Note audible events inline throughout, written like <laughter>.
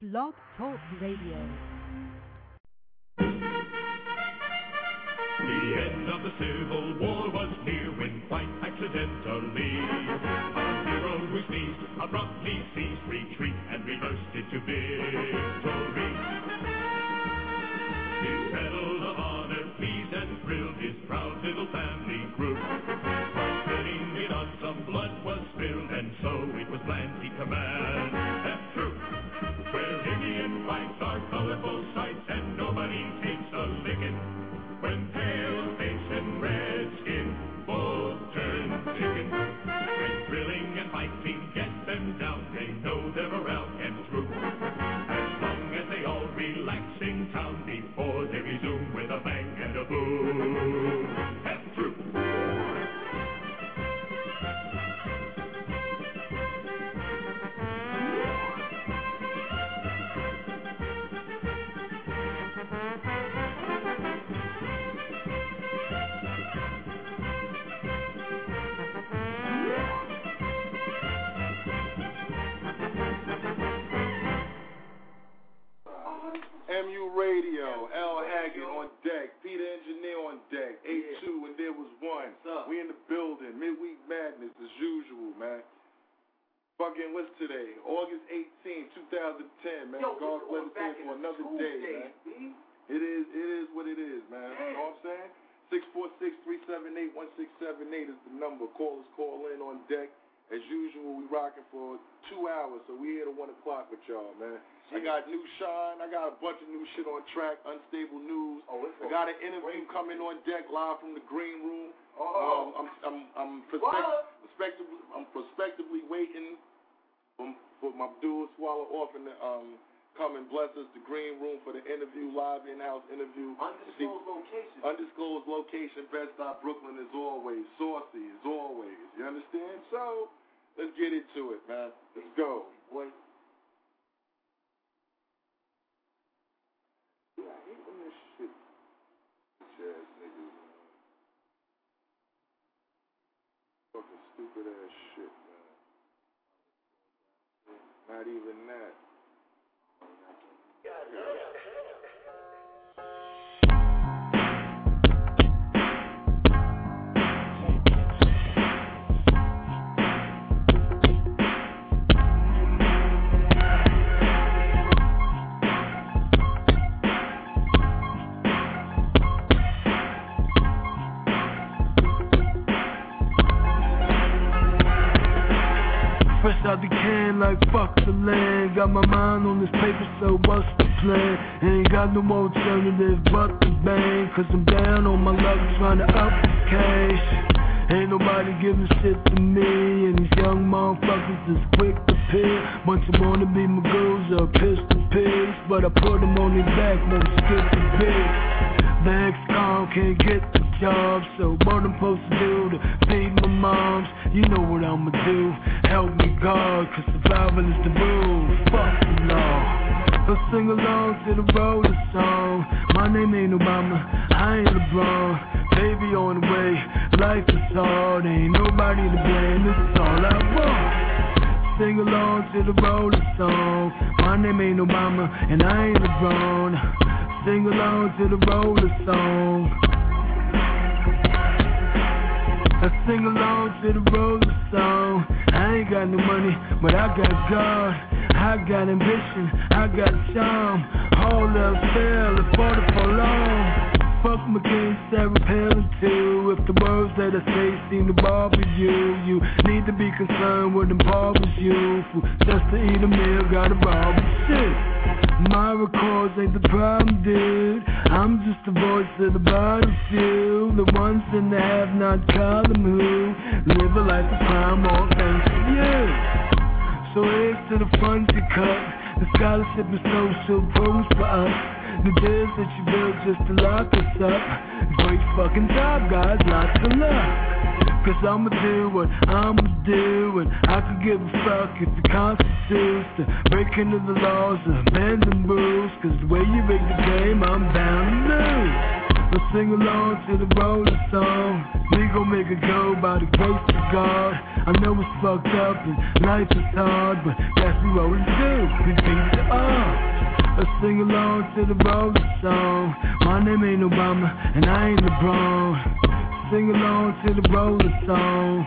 Blog Talk Radio. The end of the Civil War was near when quite accidentally a hero who sneezed abruptly ceased retreat and reversed it to victory. His medal of honor pleased and thrilled his proud little family group. By spilling it on some blood was spilled, and so it was planned he'd command MU Radio, L Haggard on deck, Peter Engineer on deck, A2, and there was one. We in the building, midweek madness as usual, man. Fucking what's today? August 18, 2010, man. Yo, God bless us here for another day, man. B. It is, it is what it is, man. You know what I'm saying? 646-378-1678 is the number. Callers call in on deck. As usual, we rocking for two hours, so we here to one o'clock with y'all, man. I got new shine. I got a bunch of new shit on track. Unstable news. Oh, I got an interview coming on deck live from the green room. Oh. Um, I'm I'm I'm, prospect, prospectively I'm prospectively waiting for, for my dude Squala Orphan and um come and bless us the green room for the interview live in house interview. Undisclosed location. Undisclosed location, Bed-Stuy, Brooklyn as always. Saucy as always. You understand? So let's get into it, man. Let's go. Boy. Yeah, I hate when this shit ass niggas. Fucking stupid ass shit, man. Not even that. Like fuck the land. Got my mind on this paper, so what's the plan? Ain't got no more alternative but the bang. Cause I'm down on my luck trying to up the cash. Ain't nobody giving shit to me. And these young motherfuckers is quick to pick. Bunch of wanna be my girls or pistol pigs. But I put them on their back, never skip the beat. The ex-con can't get the job, so what I'm supposed to do to feed my moms? You know what I'ma do. Help me God, cause survival is the rule. Fuck the law. Let's sing along to the roller song. My name ain't Obama, I ain't LeBron. Baby on the way, life is hard, ain't nobody to blame, this is all I want. Sing along to the roller song. My name ain't Obama, and I ain't LeBron. Sing along to the roller song. I sing along to the roller song. I ain't got no money, but I got God. I got ambition, I got charm. All up, fail if all for long. Fuck McCain, Sarah Palin too. If the words that I say seem to bother you, you need to be concerned with impovers you. For just to eat a meal, gotta rob shit. My records ain't the problem, dude. I'm just the voice of the few. The ones in the have not column who live a life of crime, all thanks to you. So here's to the funds you cut, the scholarship and social programs for us. The deals that you built just to lock us up. Great fucking job, guys, lots of luck. Cause I'ma do what I'ma do And I could give a fuck if it constitutes To break into the laws or abandon rules. Cause the way you rig the game, I'm bound to lose. Let's sing along to the roller song We gon' make it go by the grace of God. I know it's fucked up and life is hard But that's what we do, we beat it Let's sing along to the Rolling song. My name ain't Obama, and I ain't LeBron. Sing along to the roller song.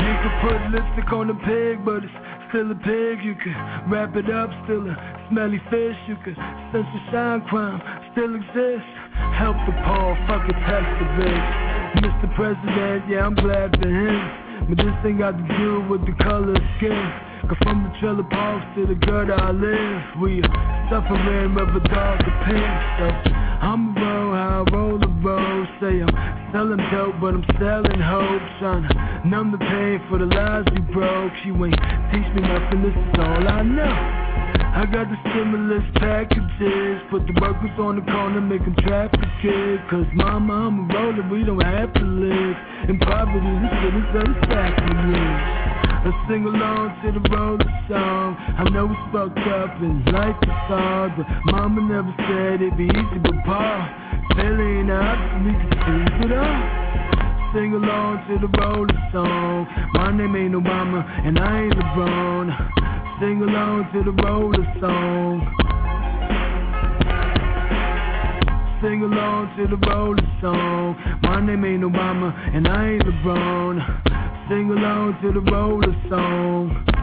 You can put lipstick on a pig, but it's still a pig. You can wrap it up, still a smelly fish. You can sense the shine crime, still exists. Help the poor, fuck fucking tax the rich. Mr. President, yeah, I'm glad for him. But this thing got to do with the color of skin. Cause from the trailer parks to the gutter I live, we suffering with a darker pain. So I'm a roll, how I roll the road. Say I'm selling dope, but I'm selling hope. Trying to numb the pain for the lies we broke. She ain't teach me nothing, this is all I know. I got the stimulus packages. Put the workers on the corner, make them traffic kids. Cause mama, I'm a roller, we don't have to live. In poverty, this shit is unsacrilegious. I sing along to the roller song. I know it's fucked up and life is hard, but mama never said it'd be easy, but pa, Billy and I just need to it up. Sing along to the roller song. My name ain't Obama and I ain't LeBron sing along to the roller song. Sing along to the roller song. My name ain't Obama and I ain't LeBron. Sing along to the roller song.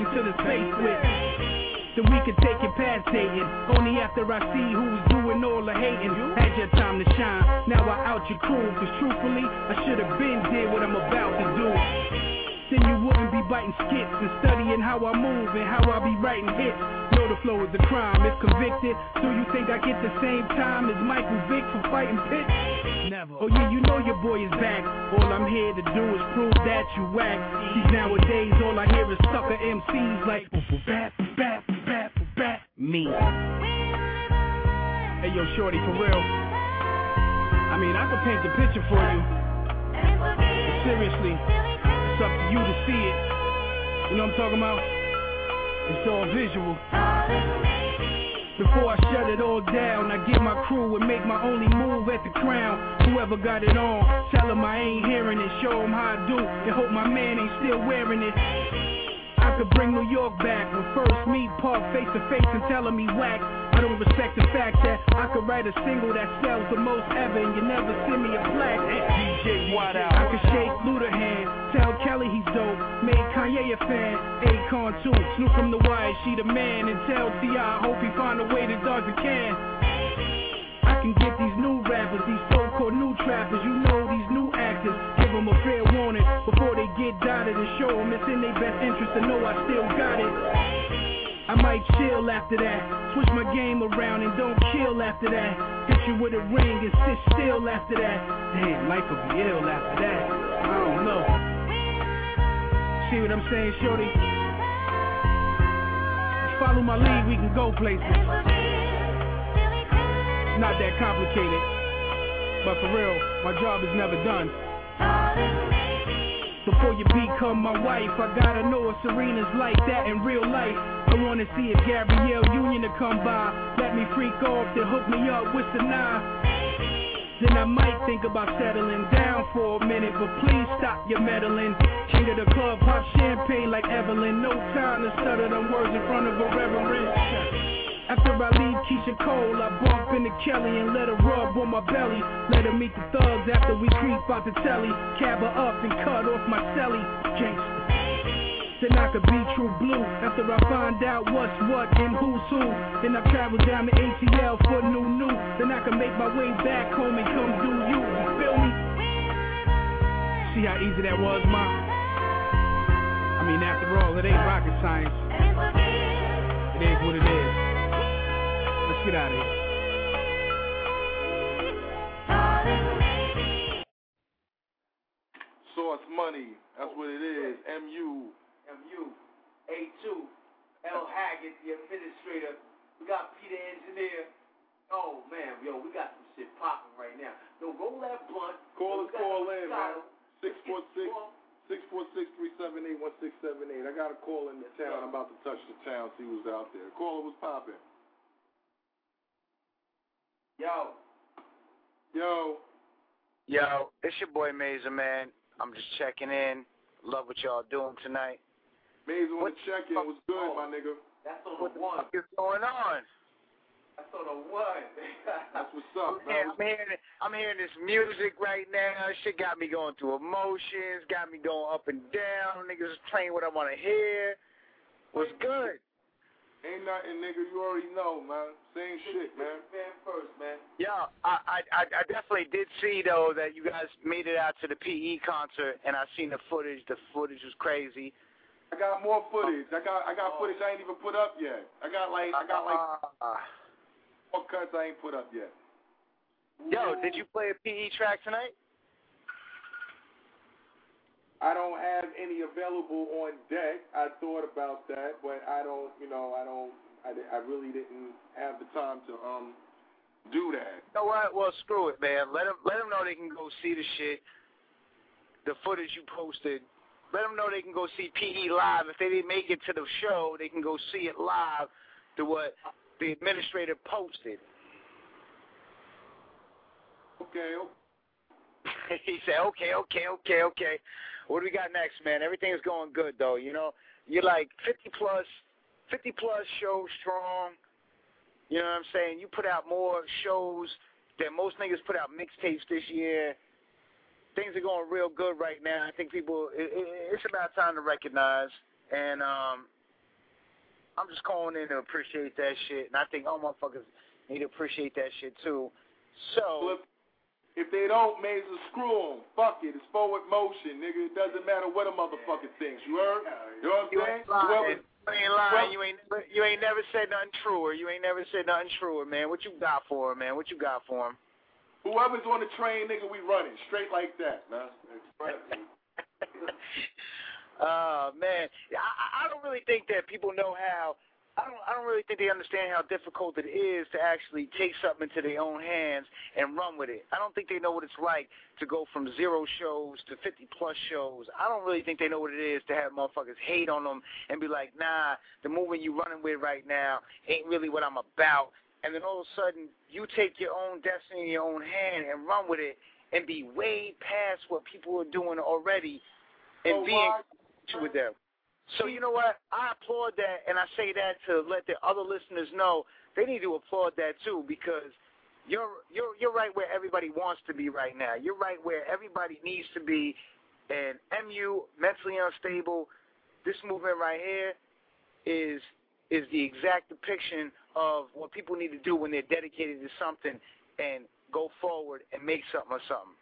you to the space with. Then we can take it past dating. Only after I see who's doing all the hating. Had your time to shine, now I out your crew. Cause truthfully, I should have been did what I'm about to do then you wouldn't be biting skits and studying how I move and how I be writing hits. Know the flow is a crime, it's convicted. Do you think I get the same time as Michael Vick for fighting pits? Never. Oh yeah, you know your boy is back. All I'm here to do is prove that you whack. These nowadays, all I hear is sucker MCs like bap, bap, bap, bap, me. Hey yo, shorty, for real. I mean, I could paint the picture for you. Seriously it's up to you to see it. You know what I'm talking about? It's all visual. Before I shut it all down, I get my crew and make my only move at the crown. Whoever got it on, tell them I ain't hearing it. Show them how I do, and hope my man ain't still wearing it. I could bring New York back, but first meet Park face to face and tell him he whack. I don't respect the fact that I could write a single that sells the most ever and you never send me a plaque. DJ Watt out. I could shake Luda hand, tell Kelly he's dope, make Kanye a fan, Akon too. Snoop from the wire, she the man, and tell T.I. I hope he find a way to dog the can. I can get these new rappers, these so-called new trappers, you know these new actors. Give them a fair warning before they get dotted and show them it's in their best interest to know I still got it. I might chill after that. Switch my game around and don't kill after that. Hit you with a ring and sit still after that. Damn, life will be ill after that. I don't know. See what I'm saying, Shorty? Follow my lead, we can go places. Not that complicated. But for real, my job is never done. Before you become my wife, I gotta know if Serena's like that in real life. I wanna see if Gabrielle Union to come by. Let me freak off, then hook me up with the nine. Then I might think about settling down for a minute, but please stop your meddling. King of the club, pop champagne like Evelyn. No time to stutter them words in front of a reverend. After I leave Keyshia Cole, I bump into Kelly and let her rub on my belly. Let her meet the thugs after we creep out the telly. Cab her up and cut off my celly. Gangsta. Then I could be true blue after I find out what's what and who's who. Then I travel down the ATL for new new. Then I can make my way back home and come do you. You feel me? See how easy that was, Mom? I mean, after all, it ain't rocket science. It is what it is. Let's get out of here. Source money, that's what it is. M U MU. A2. L. Haggett, the administrator. We got Peter Engineer. Oh, man, yo, we got some shit popping right now. Yo, roll that blunt. Call us, call some in, man. 646 646 378 1678. I got a call in the town. I'm about to touch the town, see who's out there. Caller was popping. Yo, Yo. Yo, it's your boy Mazer, man. I'm just checking in. Love what y'all doing tonight. Maze on What the check in was good, my nigga. that's on What the the one. fuck is going on? That's on the one. That's what's up, hearing, man. I'm hearing I'm hearing this music right now. Shit got me going through emotions, got me going up and down. Niggas is playing what I want to hear. What's good? Ain't nothing, nigga. You already know, man. Same shit, man. Man first, man. Yeah, I, I I definitely did see though that you guys made it out to the PE concert, and I seen the footage. The footage was crazy. I got more footage. I got I got footage I ain't even put up yet. I got like I got like Uh, four cuts I ain't put up yet. yo, did you play a PE track tonight? I don't have any available on deck. I thought about that, but I don't, you know, I don't, I, I really didn't have the time to um do that. You know what? Well, screw it, man. Let them let them know they can go see the shit, the footage you posted. Let them know they can go see PE live. If they didn't make it to the show, they can go see it live to what the administrator posted. Okay, okay. <laughs> he said, okay, okay, okay, okay. What do we got next, man? Everything is going good, though. You know, you're like 50 plus, 50 plus shows strong. You know what I'm saying? You put out more shows than most niggas put out mixtapes this year. Things are going real good right now. I think people, it, it, it's about time to recognize. And um, I'm just calling in to appreciate that shit. And I think all motherfuckers need to appreciate that shit too. So. If, if they don't, Mazer, screw 'em. Fuck it. It's forward motion, nigga. It doesn't matter what a motherfucker thinks. You heard? You know what I'm You saying? ain't. You ain't lying. You ain't you ain't never said nothing truer. You ain't never said nothing truer, man. What you got for him, man? What you got for him? Whoever's on the train, nigga, we running straight like that, man. uh <laughs> man, I, I don't really think that people know how. I don't. I don't really think they understand how difficult it is to actually take something into their own hands and run with it. I don't think they know what it's like to go from zero shows to 50 plus shows. I don't really think they know what it is to have motherfuckers hate on them and be like, nah, the movement you running with right now ain't really what I'm about. And then all of a sudden, you take your own destiny in your own hand and run with it and be way past what people are doing already and So being why- with them. So you know what? I applaud that, and I say that to let the other listeners know they need to applaud that too because you're you're you're right where everybody wants to be right now. You're right where everybody needs to be. And MU mentally unstable. This movement right here is is the exact depiction of what people need to do when they're dedicated to something and go forward and make something of something.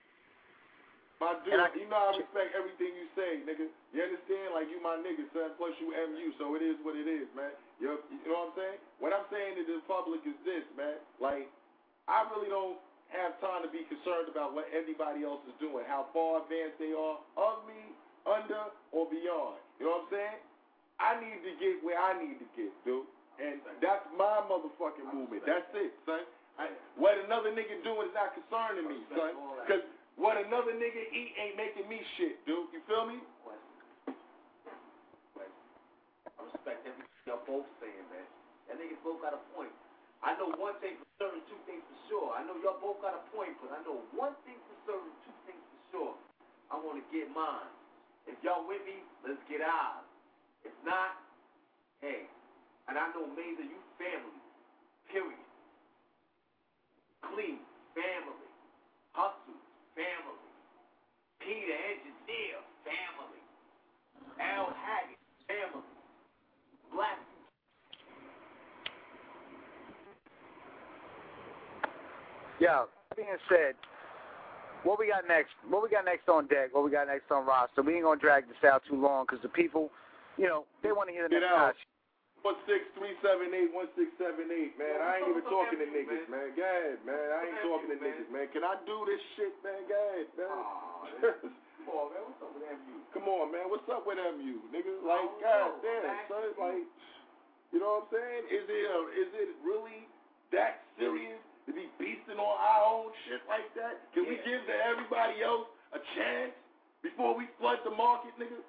My dude, I- you know I respect everything you say, nigga. You understand? Like you my nigga, son. Plus you MU, so it is what it is, man. You, you know what I'm saying? What I'm saying to the public is this, man. Like, I really don't have time to be concerned about what anybody else is doing, how far advanced they are of me, under, or beyond. You know what I'm saying? I need to get where I need to get, dude. And that's my motherfucking movement. That's it, son. I, what another nigga doing is not concerning me, son. Because what another nigga eat ain't making me shit, dude. You feel me? I respect everything y'all both saying, man. That niggas both got a point. I know one thing for certain, two things for sure. I know y'all both got a point, but I know one thing for certain, two things for sure. I want to get mine. If y'all with me, let's get ours. If not, hey, and I know Mazer, you family. Period. Clean, family. Hustle, family. Peter Engineer, family. Al Haggett, family. Black Yeah. That being said, what we got next? What we got next on deck? What we got next on roster? We ain't gonna drag this out too long because the people, you know, they want to hear the Get next out. hot One six three seven eight one six seven eight, man. I ain't even talking to niggas, man. Go ahead, man. I ain't talking to niggas, man. Can I do this shit, man? God, ahead, man. <laughs> Come on, man. What's up with MU? Come on, man. What's up with MU, nigga? Like, god damn, son. Like, you know what I'm saying? Is it uh, is it really that serious to be beasting on our own shit like that? Can we give to everybody else a chance before we flood the market, nigga?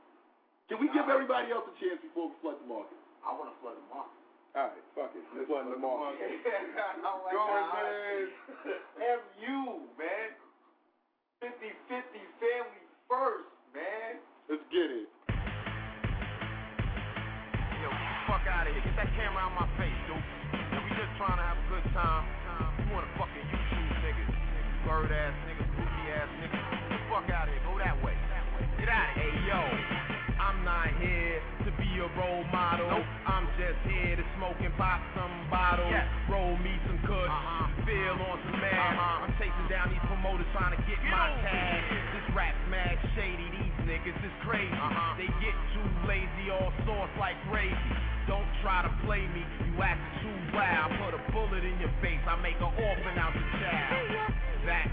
Can we give everybody else a chance before we flood the market? I want to flood the market. All right, fuck it. Let's flood the market. <laughs> I'm like, Go nah, ahead. MU, man. 50-50 family first, man. Let's get it. Yo, fuck out of here. Get that camera out my face, dude. Yo, we just trying to have a good time. You want to fucking YouTube niggas. Bird ass niggas, goofy ass niggas. Get the fuck out of here. Go that way. Get out of here. Hey, yo. A role model. I'm just here to smoke and pop some bottles. Roll me some kush. Uh-huh. Feel on some mad. Uh-huh. I'm chasing down these promoters trying to get my cash. This rap's mad shady. These niggas is crazy. Uh-huh. They get too lazy, all sauce like crazy. Don't try to play me, you acting too wild. Put a bullet in your face, I make an orphan out the child. Back,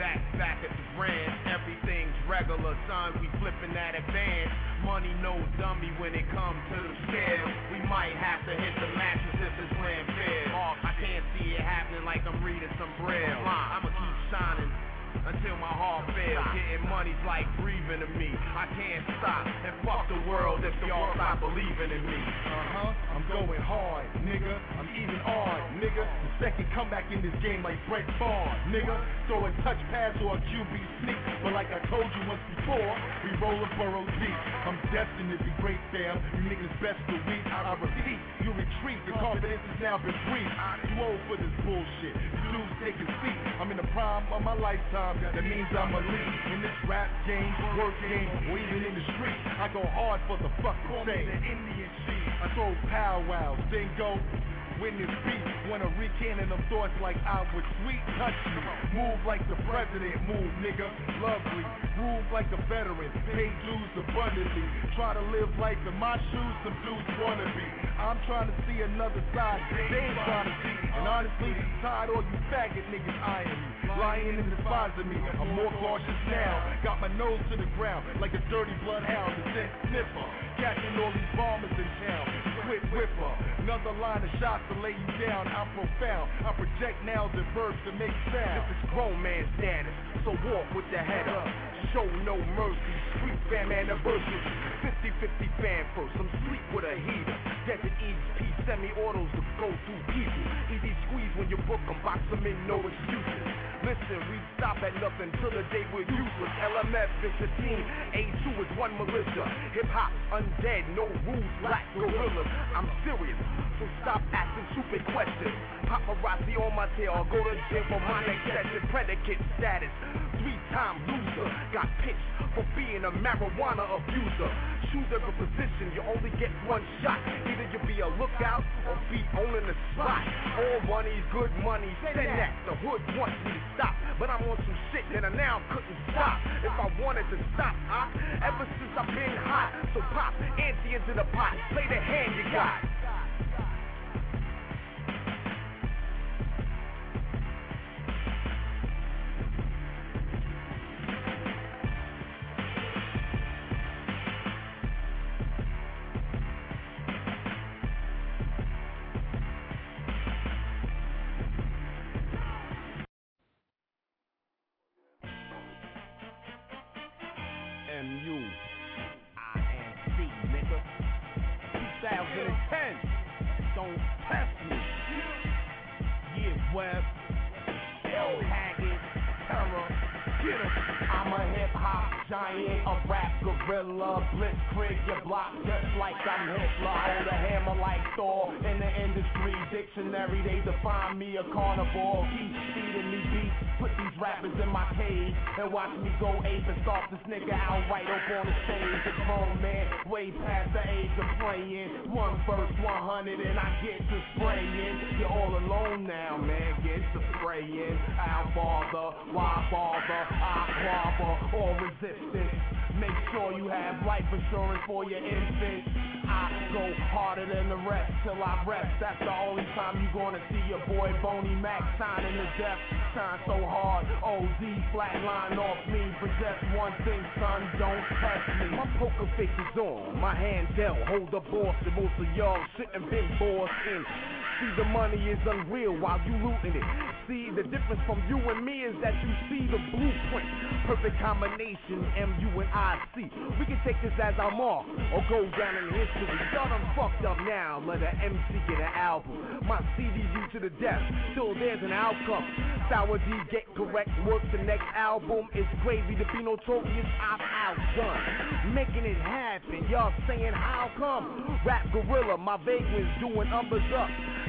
back, back at the ranch, everything's regular, son. We flipping that advance. Money no dummy when it comes to the scale. We might have to hit the mattress if it's land fair. I can't see it happening like I'm reading some braille. I'ma keep shining until my heart fails. Getting money's like breathing to me. I can't stop and fuck the world believing in me. Uh huh. I'm going hard, nigga. I'm even on, nigga. The second comeback in this game like Brett Favre, nigga. Throw a touch pass or a QB sneak. But like I told you once before, we roll a burrow deep. I'm destined to be great, fam. You niggas best to weak. I repeat, you retreat. The confidence has now been briefed. You old for this bullshit. You dudes taking seat. I'm in the prime of my lifetime. That means I'm elite in this rap game, work game, or even in the street. I go hard for the fucking thing. Indian. I throw powwows, then go witness beat. Wanna recannon them thoughts like I was sweet. Touch me. Move like the president. Move, nigga. Lovely. Move like a veteran. Pay dues abundantly. Try to live life in my shoes. Some dudes wanna be. I'm trying to see another side. They ain't trying to see. And honestly, tired all you faggot niggas eyeing me. Lying and despising me. I'm more cautious now. Got my nose to the ground like a dirty bloodhound. Dead sniffer. Catching all these bombers in town. Whipper. Another line of shots to lay you down. I'm profound. I project nails and verbs to make sound. This is grown man status, so walk with the head up. Show no mercy, street fam anniversary. 50-50 fan first, I'm sleep with a heater. Desert East P semi-autos to go through people. Easy squeeze when you book 'em, box 'em in, no excuses. Listen, we stop at nothing till the day we're useless. LMF is the team, A2 is one militia. Hip hop undead, no rules, black gorillas. I'm serious, so stop asking stupid questions. Paparazzi on my tail, I'll go to jail for my next session. Predicate status, three-time loser. Got pitched for being a marijuana abuser. Choose every position, you only get one shot. Either you be a lookout or be owning the spot. All money's good money, say that. The hood wants me to stop, but I'm on some shit that I now couldn't stop. If I wanted to stop, I, ever since I've been hot. So pop, ante into the pot, play the hand you got. MU. INC, nigga. 2010. Don't test me. Yeah, West. L. Haggard. Terror. Get 'em. I'm a hip hop giant, a rap gorilla. Blitzkrieg your block just like I'm Hitler. Hold a hammer like Thor. In the industry dictionary, they define me a carnivore. Keep feeding me beats. Put these rappers in my cage and watch me go ape and stomp this nigga out right up on the stage. A grown man, way past the age of playing. One verse, 100, and I get to spraying. You're all alone now, man. Get to spraying. I'll bother, why bother? I quabber or resist distance. Make sure you have life insurance for your infant. I go harder than the rest till I rest. That's the only time you gonna see your boy Boney Mac signing the death. Sign so hard, OZ flatline off me. But just one thing, son, don't test me. My poker face is on, my hand dealt, hold the boss, and most of y'all sitting big boss in. See the money is unreal while you looting it. See the difference from you and me is that you see the blueprint. Perfect combination, MU and IC. We can take this as our mark or go down in history. Y'all done fucked up now. Let an MC get an album. My CD you to the death. Still there's an outcome. Sour D get correct work. The next album is gravy. The be notorious I'm outdone. Making it happen. Y'all saying how come? Rap gorilla, my vagrants doing numbers up.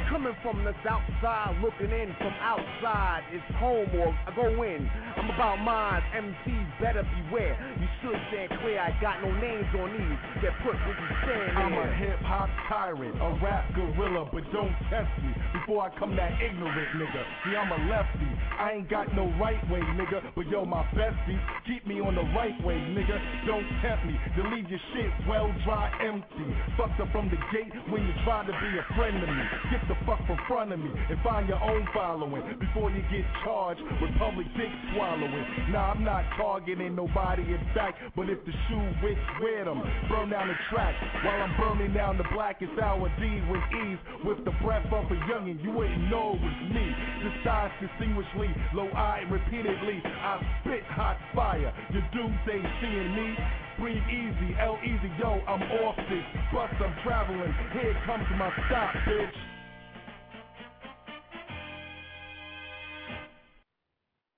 Coming from the south side, looking in from outside. It's home or I go in. I'm about mine. MCs better beware. You should stand clear. I got no names on these. Get put where you stand. I'm a hip hop tyrant, a rap gorilla, but don't test me before I come that ignorant nigga. See, I'm a lefty. I ain't got no right way, nigga, but yo, my bestie, keep me on the right way, nigga. Don't tempt me to leave your shit well dry empty. Fucked up from the gate when you try to be a friend of me. Get the fuck from front of me and find your own following before you get charged with public dick swallowing. Nah, I'm not targeting nobody in fact, but if the shoe wicks, wear them. Burn down the track while I'm burning down the blackest hour D with ease. With the breath of a youngin', you wouldn't know it was me. Disguised distinguishedly, low eye repeatedly. I spit hot fire. Your dudes ain't seeing me. Breathe easy, L easy, yo, I'm off this. Bus, I'm traveling. Here comes my stop, bitch.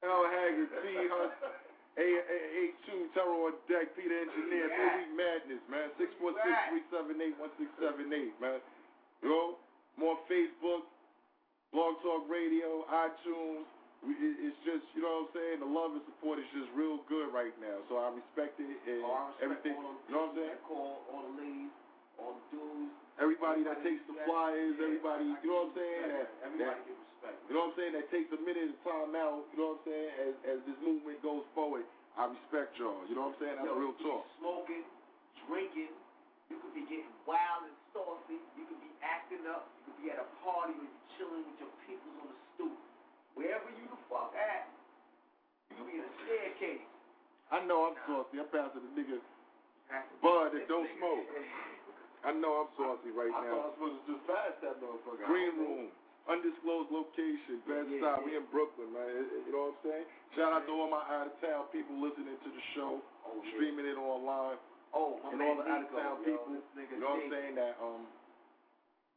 L Haggard, T A2, Terror on Deck, Peter Engineer, Midweek Madness, man. 646-378-1678, man. Yo, more Facebook, Blog Talk Radio, iTunes. We, it, it's just, you know what I'm saying? The love and support is just real good right now. So I respect it and Oh, I respect everything. You know what I'm saying? call, all the ladies, all the dudes. Everybody that takes the flyers, Yeah, everybody, I you know what I'm saying? That. Everybody that, give respect. you know what I'm saying? That takes a minute of time out, you know what I'm saying? As, as this movement I respect y'all. You know what I'm saying? That's Yo, real talk. be Smoking, drinking, you could be getting wild and saucy, you could be acting up, you could be at a party or you chilling with your peoples on the stoop. Wherever you the fuck at, you could be in a staircase. I know I'm saucy. I'm passing the nigga Bud that don't <laughs> smoke. I know I'm saucy right I now. thought I was supposed to just pass that motherfucker. Green room, undisclosed location, Bed Yeah, Stuy. yeah. We in Brooklyn, man. You know what I'm saying? Shout out to all my out of town people listening to the show, Oh, streaming it online, Oh, and all the out of town people. You know what I'm saying? That um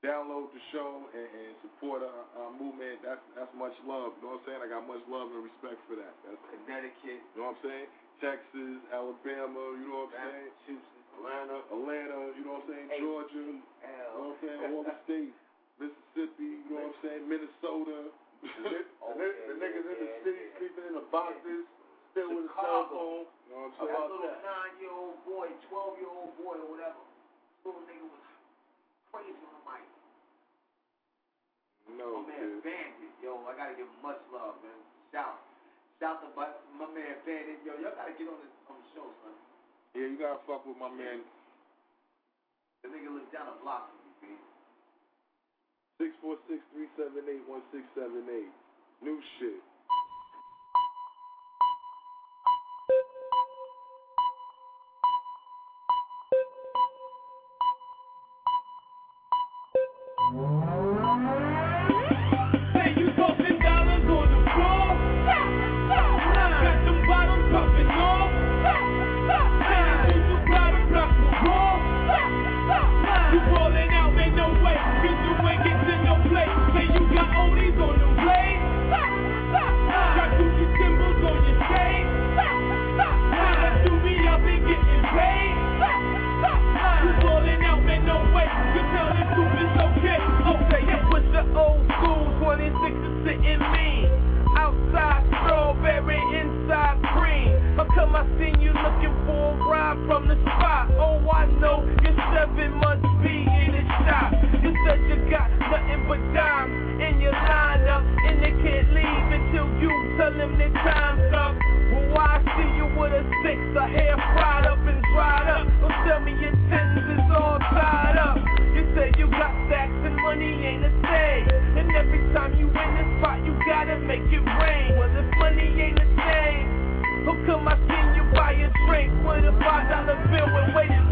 download the show and, and support our, our movement. That's that's much love. You know what I'm saying? I got much love and respect for that. That's Connecticut, you know what I'm saying? Texas, Alabama, you know what I'm saying? Massachusetts, Atlanta, Atlanta, you know what I'm saying? Georgia, you know what I'm saying? All the states, Mississippi, you know what I'm saying? Minnesota. Oh, <laughs> the, yeah, the niggas in the yeah, city yeah. sleeping in the boxes, still with a cell phone. You know what I'm saying? That saying? little nine-year-old boy, twelve-year-old boy, or whatever, little nigga was crazy on the mic. No, My man kid. Bandit, yo, I gotta give him much love, man. Shout, shout to my, my man Bandit, yo, y'all gotta get on this on the show, son. Yeah, you gotta fuck with my man. The nigga lives down the block from me, 646-378-1678. New shit. Something must be in the shop. You said you got nothing but dimes in your lineup, and they can't leave until you tell them the time's up. Well, I see you with a six, a hair fried up and dried up. Don't tell me your tens is all tied up. You said you got stacks and money ain't a thing, and every time you win the spot, you gotta make it rain. Well, if money ain't a thing, how come I seen you buy a drink with a five dollar bill and waiting?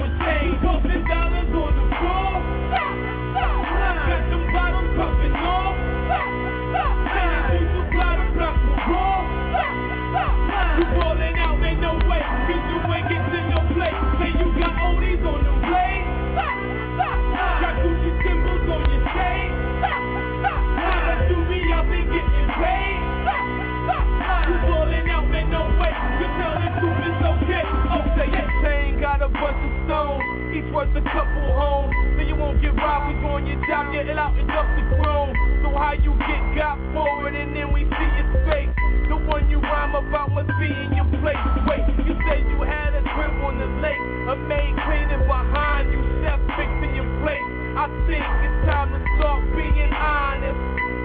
Worth a couple homes. So you won't get robbed, we on your job, yeah, it out and up the grown. So how you get got forward and then we see your face? The one you rhyme about must be in your place. Wait, you said you had a crib on the lake, a maid cleaning behind you, chef fixing your plate. I think it's time to start being honest.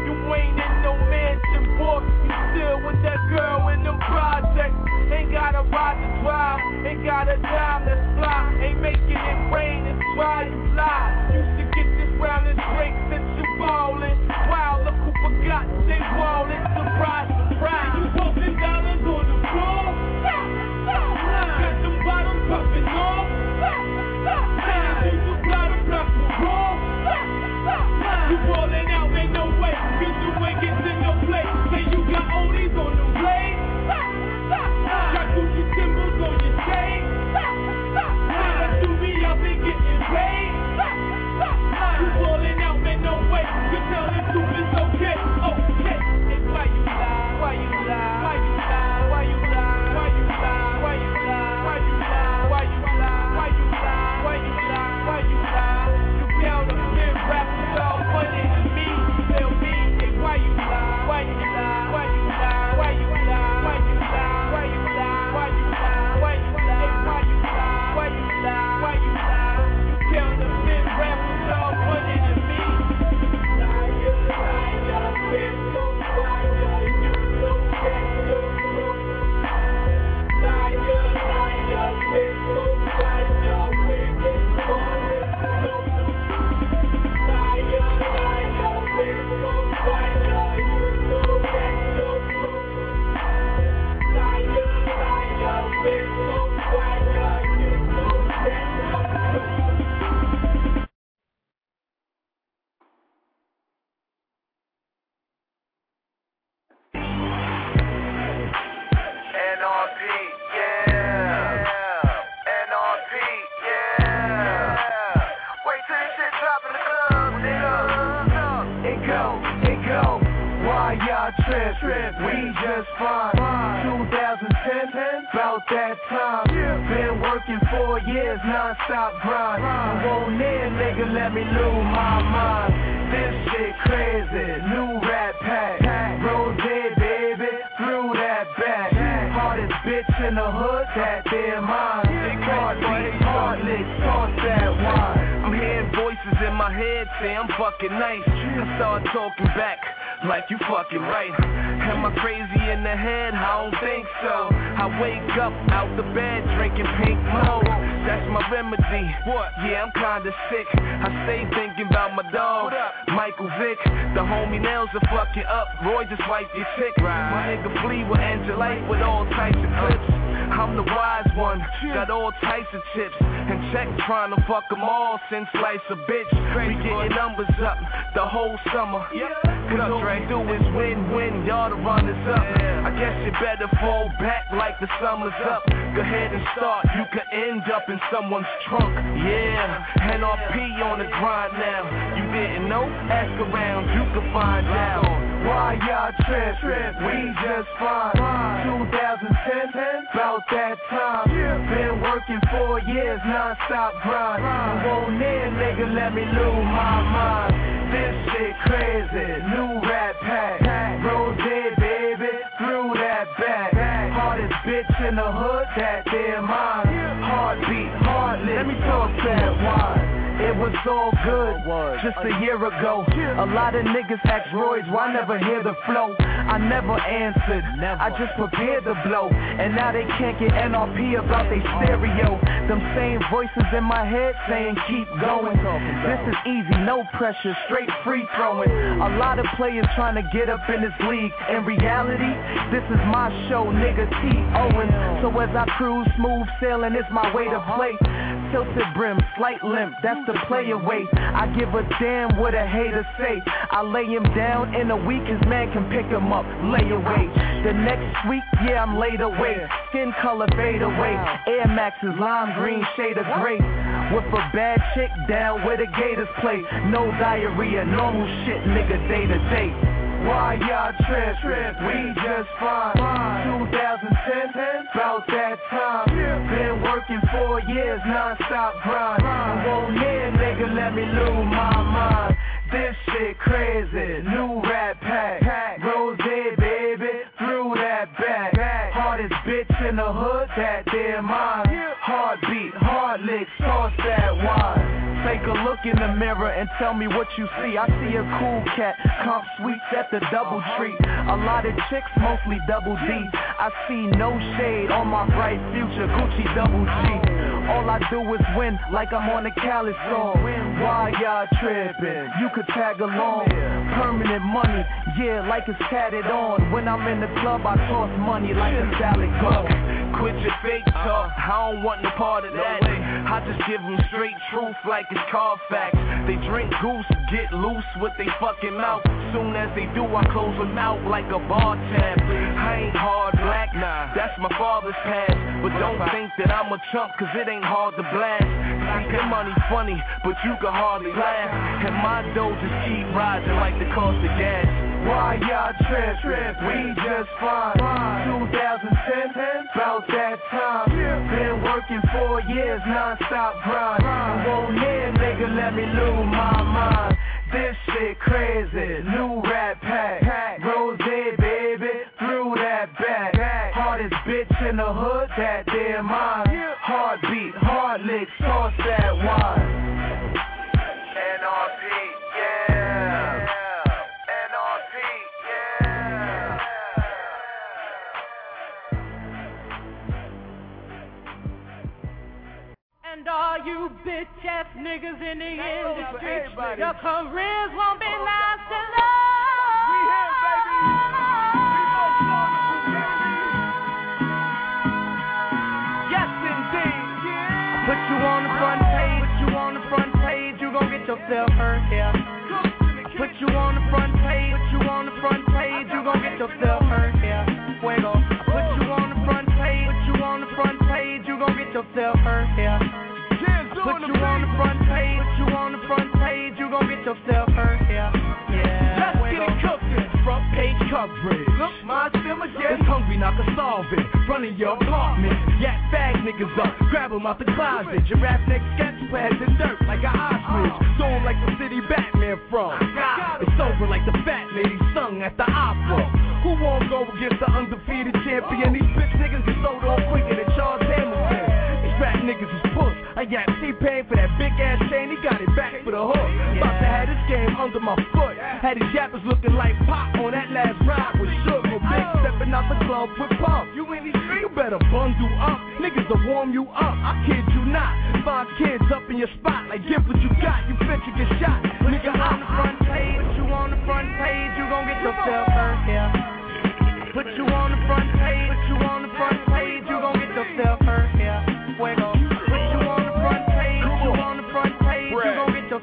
You ain't in no mansion, boy. You still with that girl. Ain't got a ride to drive, ain't got a dime that's fly. Ain't making it rain, it's why you lie. Used to get this round and Drake since you ballin'. Wow, look who forgot they wallin'. Trip? We just fine. 2010, about that time. Been working four years, non-stop grind. I won't in, nigga, let me lose my mind. This shit crazy. New rap pack. Rose, baby, through that back. Hardest bitch in the hood, that damn. Heartbeat, heart lick, toss that wine. I'm hearing voices in my head say I'm fucking nice. I start talking back like you fucking right. Am I crazy in the head? I don't think so. I wake up out the bed drinking pink mo. That's my remedy. What? Yeah, I'm kinda sick. I stay thinking about my dog, Michael Vick. The homie nails are fucking up. Roy just wipe your sick. Right. My nigga Flea will end your life with all types of clips. I'm the wise one, got all types of tips. And check trying to fuck them all since life's a bitch. We getting numbers up the whole summer. All we do is win, win, y'all the runners up. I guess you better fall back like the summer's up. Go ahead and start, you could end up in someone's trunk. Yeah, NRP on the grind now. You didn't know? Ask around, you can find out. Why y'all trip? We just fine. 2010, about that time. Been working four years, non-stop grind. Won't in, nigga, let me lose my mind. This shit crazy. New rap pack. Rose, baby, through that back. Hardest bitch in the hood, that damn mine. Heartbeat, heartless. Let me talk that wine. It was all good just a year ago. A lot of niggas ask Roy's, why I never hear the flow? I never answered, I just prepared the blow. And now they can't get NRP about they stereo. Them same voices in my head saying keep going. This is easy, no pressure, straight free throwing. A lot of players trying to get up in this league. In reality, this is my show, nigga T. Owen. So as I cruise smooth sailing, it's my way to play. Tilted brim, slight limp, that's the player weight. I give a damn what a hater say. I lay him down and the weakest man can pick him up, lay away. The next week, yeah, I'm laid away. Skin color fade away. Air Maxes, lime green, shade of gray. With a bad chick down where the Gators play. No diarrhea, normal shit, nigga, day to day. Why y'all trip? We just fine. 2010, about that time. Been working four years, non-stop grind. Nigga, let me lose my mind. This shit crazy, new rap pack. Rose, baby, through that back. Hardest bitch in the hood, that damn mine. Heartbeat, hard licks, in the mirror and tell me what you see. I see a cool cat, comp sweets at the double tree. A lot of chicks, mostly double D. I see no shade on my bright future, Gucci double G. All I do is win, like I'm on a Cali song. Why y'all tripping? You could tag along. Permanent money, yeah, like it's tatted on. When I'm in the club, I toss money like a salad cup. Quit your fake talk, I don't want no part of that. I just give them straight truth like it's Carfax. They drink goose, get loose with they fucking mouth. Soon as they do, I close them out like a bar tab. I ain't hard black, nah, that's my father's past. But don't think that I'm a chump, cause it ain't hard to blast. See, your money funny, but you can hardly laugh. And my dough just keep rising like the cost of gas. Why y'all trip? We just fine. 2010, about that time. Been working four years, non-stop grind. Won't hear, nigga, let me lose my mind. This shit crazy, new rap pack. Rose, baby, through that back. Hardest bitch in the hood, that damn mine. Heartbeat, hard licks, niggas in the industry, everybody. your careers won't be lasting long. We here, baby. Yes, indeed. Put you on the front page, put you on the front page, you gon' get yourself hurt, yeah. Put you on the front page, put you on the front page, you gon' get yourself hurt, yeah. Fuego. Put you on the front page, put you on the front page, you gon' get yourself hurt, yeah. Put you on the front page, put you on the front page, you gon' get yourself hurt, yeah. Yeah. Let's get it cooking. Front page coverage. Look, my simmer It's hungry, not to solve it. Running your apartment. Yak bag niggas up. Grab 'em out the closet. Your rap neck sketch pads in dirt like an ostrich. Uh. Throw 'em like the city Batman from. It's over like the fat lady sung at the opera. Who won't go against the undefeated champion? Oh. These bitch niggas get sold off quicker than Charles Hamilton. These rap niggas is puss. I got T-Pain for that big ass chain. He got it back for the hook. About to have this game under my foot. Had his yappers looking like pop on that last ride with sugar. Big oh. stepping out the club with pump. You in these streets, you better bundle up. Niggas to warm you up. I kid you not. Five kids up in your spot. Like, give what you got. You fit to get shot. Nigga, on the front page, put you on the front page, you gon' get yourself hurt, yeah. Put you on the front page, put you on the front page, you gon' get yourself hurt,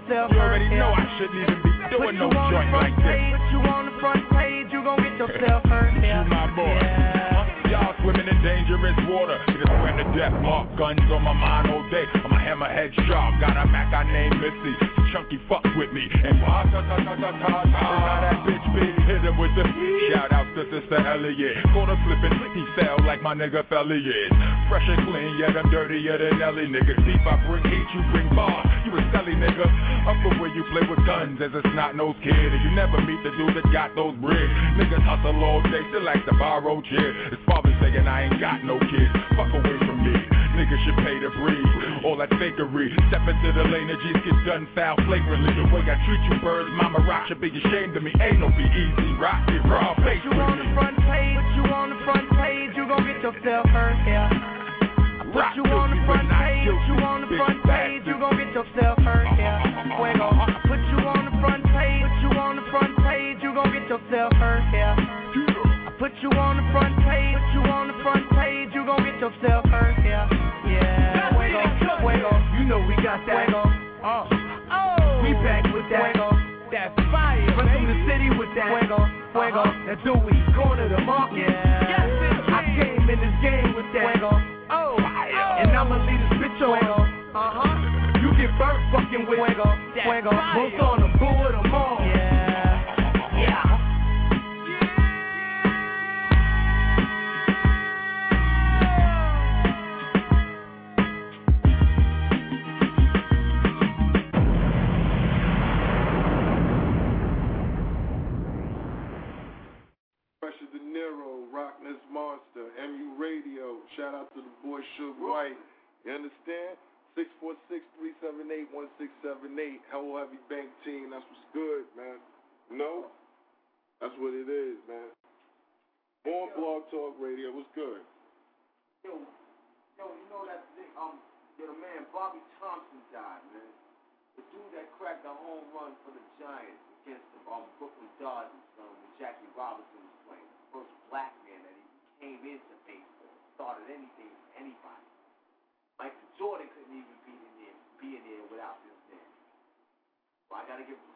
yourself You already yeah. know I shouldn't even be doing no joint like this. put you on the front page, you gon' get yourself hurt, yeah. You my boy. Y'all swimming in dangerous water. Niggas swim to death, mark guns on my mind all day. I'm a hammerhead shark, got a Mac I named Missy. Chunky fuck with me. And wah ta ta ta ta ta ta. That bitch be hit him with the shout out to Sister Elliot. Gonna flip it, he fell like my nigga Elliot. Fresh and clean, yet I'm dirtier than Ellie, nigga. Deep, I bring heat, you bring bars. You a selly nigga. Up from where you play with guns as a snot nosed kid. And you never meet the dude that got those bricks. Niggas hustle all day, still like to borrow chair. His father saying I ain't got no kids. Fuck away from me. Niggas should pay to breathe. All that fakery. Step into the lane of G's get done foul flagrantly. The way I treat you birds, mama rock should be ashamed of me. Ain't no be easy, rock it raw face Put you on the front page, put you on the front page, you gon' get yourself hurt, yeah. Put you on the front page, put you on the front page, you gon' get yourself hurt, yeah. Fuego. Put you on the front page, put you on the front page, you gon' get yourself hurt, yeah. Put you on the front page, put you on the front page, you gon' get yourself hurt, yeah. Yeah. Fuego, fuego. You know we got that. Fuego. Uh, Oh. we back with that. Fuego. That fire. Run through the city with that. Fuego, fuego. Uh-huh. That Dewey going to the market. Yeah. Yes, indeed. I came in this game with that. Fuego. Oh, and I'ma leave this bitch on. Fuego. Uh-huh. You get burnt fucking with Fuego, that fuego. fire. Both on the board or more. Radio. Shout out to the boy Suge White. You understand? 646-378-1678. Hello, Heavy Bank Team. That's what's good, man. No? That's what it is, man. More yo, Blog Talk Radio. What's good? Yo, yo, you know that thing, um, little man, Bobby Thomson died, man. The dude that cracked the home run for the Giants against the um, Brooklyn Dodgers, um, with Jackie Robinson was So I gotta give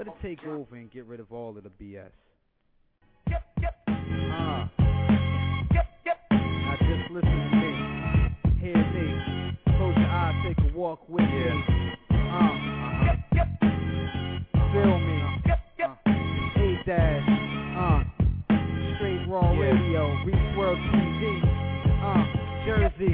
let it take over and get rid of all of the BS. Uh. Now just listen to me. Hear me. Close your eyes, take a walk with me. Uh. Feel me. Uh. A dash. Uh. Straight raw radio. Reach World TV. Uh. Jersey.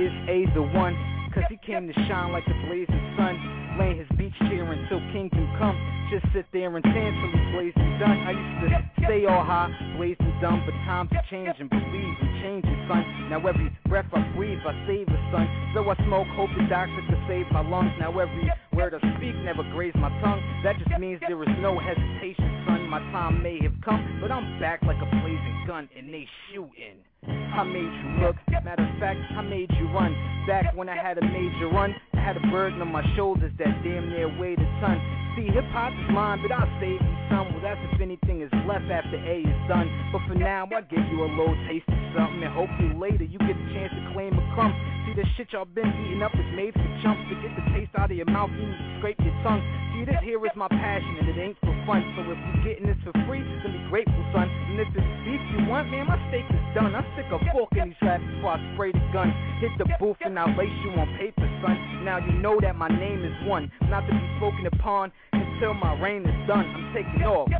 Is A the one? Cause he came to shine like the blazing sun. Laying his beach chair until kingdom come. Just sit there and tan till he's blazing done. I used to stay all high, blazing dumb, but times are changing. Believe in changing, son. Now every breath I breathe, I save a son. So I smoke, hope the doctor could save my lungs. Now every word I speak never graze my tongue. That just means there is no hesitation, son. My time may have come, but I'm back like a blazing gun, and they shooting. I made you look, matter of fact, I made you run. Back when I had a major run, I had a burden on my shoulders that damn near weighed a ton. See, hip hop is mine, but I'll save you some. Well, that's if anything is left after A is done. But for now, I give you a little taste of something, and hopefully later you get the chance to claim a crumb. See, the shit y'all been eating up is made for chumps to get the taste out of your mouth, you need to scrape your tongue. See, this here is my passion, and it ain't for fun. So if you're getting this for free, then be grateful, son. And if it's beef you want, man, my steak is done. I stick a fork in these raps before I spray the gun. Hit the booth and I'll lace you on paper, son. Now you know that my name is one, not to be spoken upon until my reign is done. I'm taking off.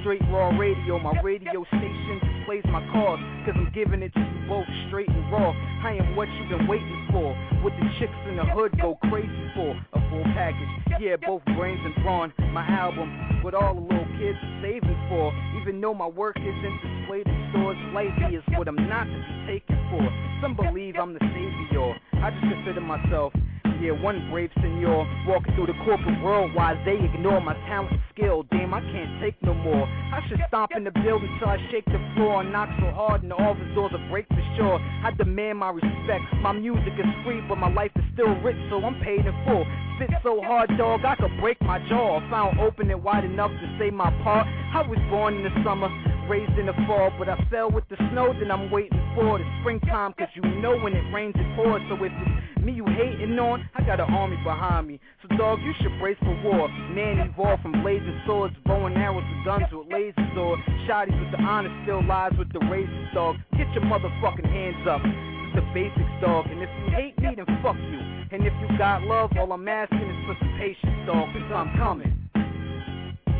Straight raw radio, my radio station displays my cause. Cause I'm giving it to you both straight and raw. I am what you've been waiting for. What the chicks in the hood go crazy for. A full package, yeah, both brains and brawn. My album, what all the little kids are saving for. Even though my work isn't displayed in stores, lightly is what I'm not to be taken for. Some believe I'm the savior. I just consider myself yeah, one brave senor walking through the corporate world while they ignore my talent and skill. Damn, I can't take no more. I should stomp in the building till I shake the floor and knock so hard and the office doors will break for sure. I demand my respect. My music is free, but my life is still rich, so I'm paid in full. Spit so hard, dog, I could break my jaw. If I don't open it wide enough to say my part, I was born in the summer raised in the fall, but I fell with the snow, then I'm waiting for the springtime, cause you know when it rains it pours, so if it's me you hating on, I got an army behind me, so dog, you should brace for war, man evolved from blazing swords, bow and arrows to guns with lasers, or shotties with the honor still lies with the razors, dog, get your motherfucking hands up, it's the basics, dog, and if you hate me, then fuck you, and if you got love, all I'm asking is for some patience, dog, cause I'm coming,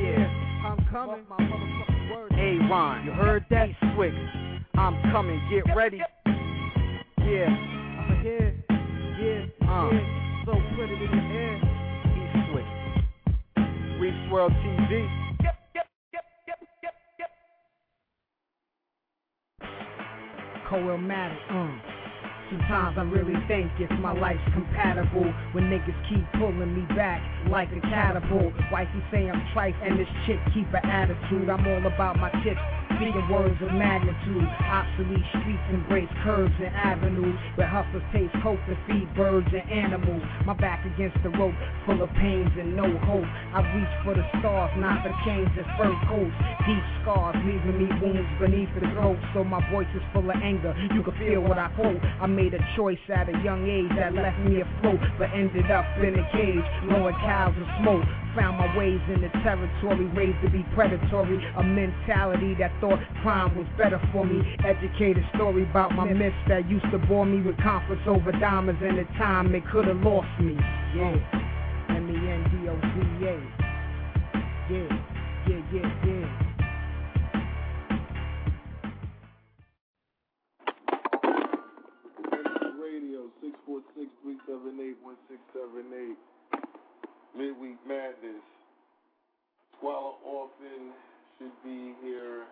yeah. I'm coming, my motherfucking word. Hey, Ron, you heard that? Swick, I'm coming, get ready. Yeah, I'm here. Uh. So put it in the air. East Swick. Reefs World TV. Coelmatic, uh. Sometimes I really think if my life's compatible when niggas keep pulling me back like a catapult. Wifey say I'm trite and this chick keep an attitude. I'm all about my chips Speaking words of magnitude, obsolete streets embrace curves and avenues where hustlers taste coke to feed birds and animals. My back against the rope, full of pains and no hope. I reach for the stars, not the chains and fur coats. Deep scars leaving me wounds beneath the throat, so my voice is full of anger. You can feel what I quote. I made a choice at a young age that left me afloat, but ended up in a cage, blowing cows of smoke. Found my ways in the territory, raised to be predatory. A mentality that thought crime was better for me. Educated story about my myths that used to bore me with conflicts over diamonds and the time it could have lost me. Yeah. M E N D O Z A. Yeah, yeah, yeah, yeah. Radio 646-378-1678. Midweek Madness. Squala Orphan should be here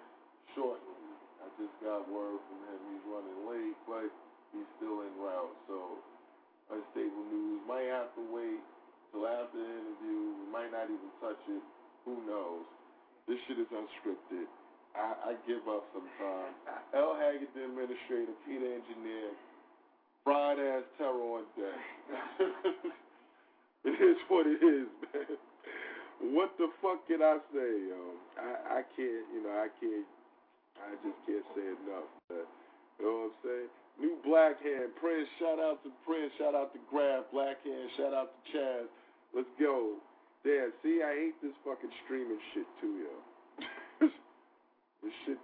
shortly. I just got word from him he's running late, but he's still en route. So unstable news. Might have to wait till after the interview. We might not even touch it. Who knows? This shit is unscripted. I, I give up sometimes. L. Haggard, the administrator, Peter Engineer, fried ass terror on deck. <laughs> <laughs> it is what it is, man. What the fuck can I say? I, I can't, you know, I can't, I just can't say enough. Man. You know what I'm saying? New Black Hand, Prince, shout out to Prince, shout out to Graf, Black Hand, shout out to Chaz. Let's go. Damn, see, I hate this fucking streaming shit too, yo. <laughs> this shit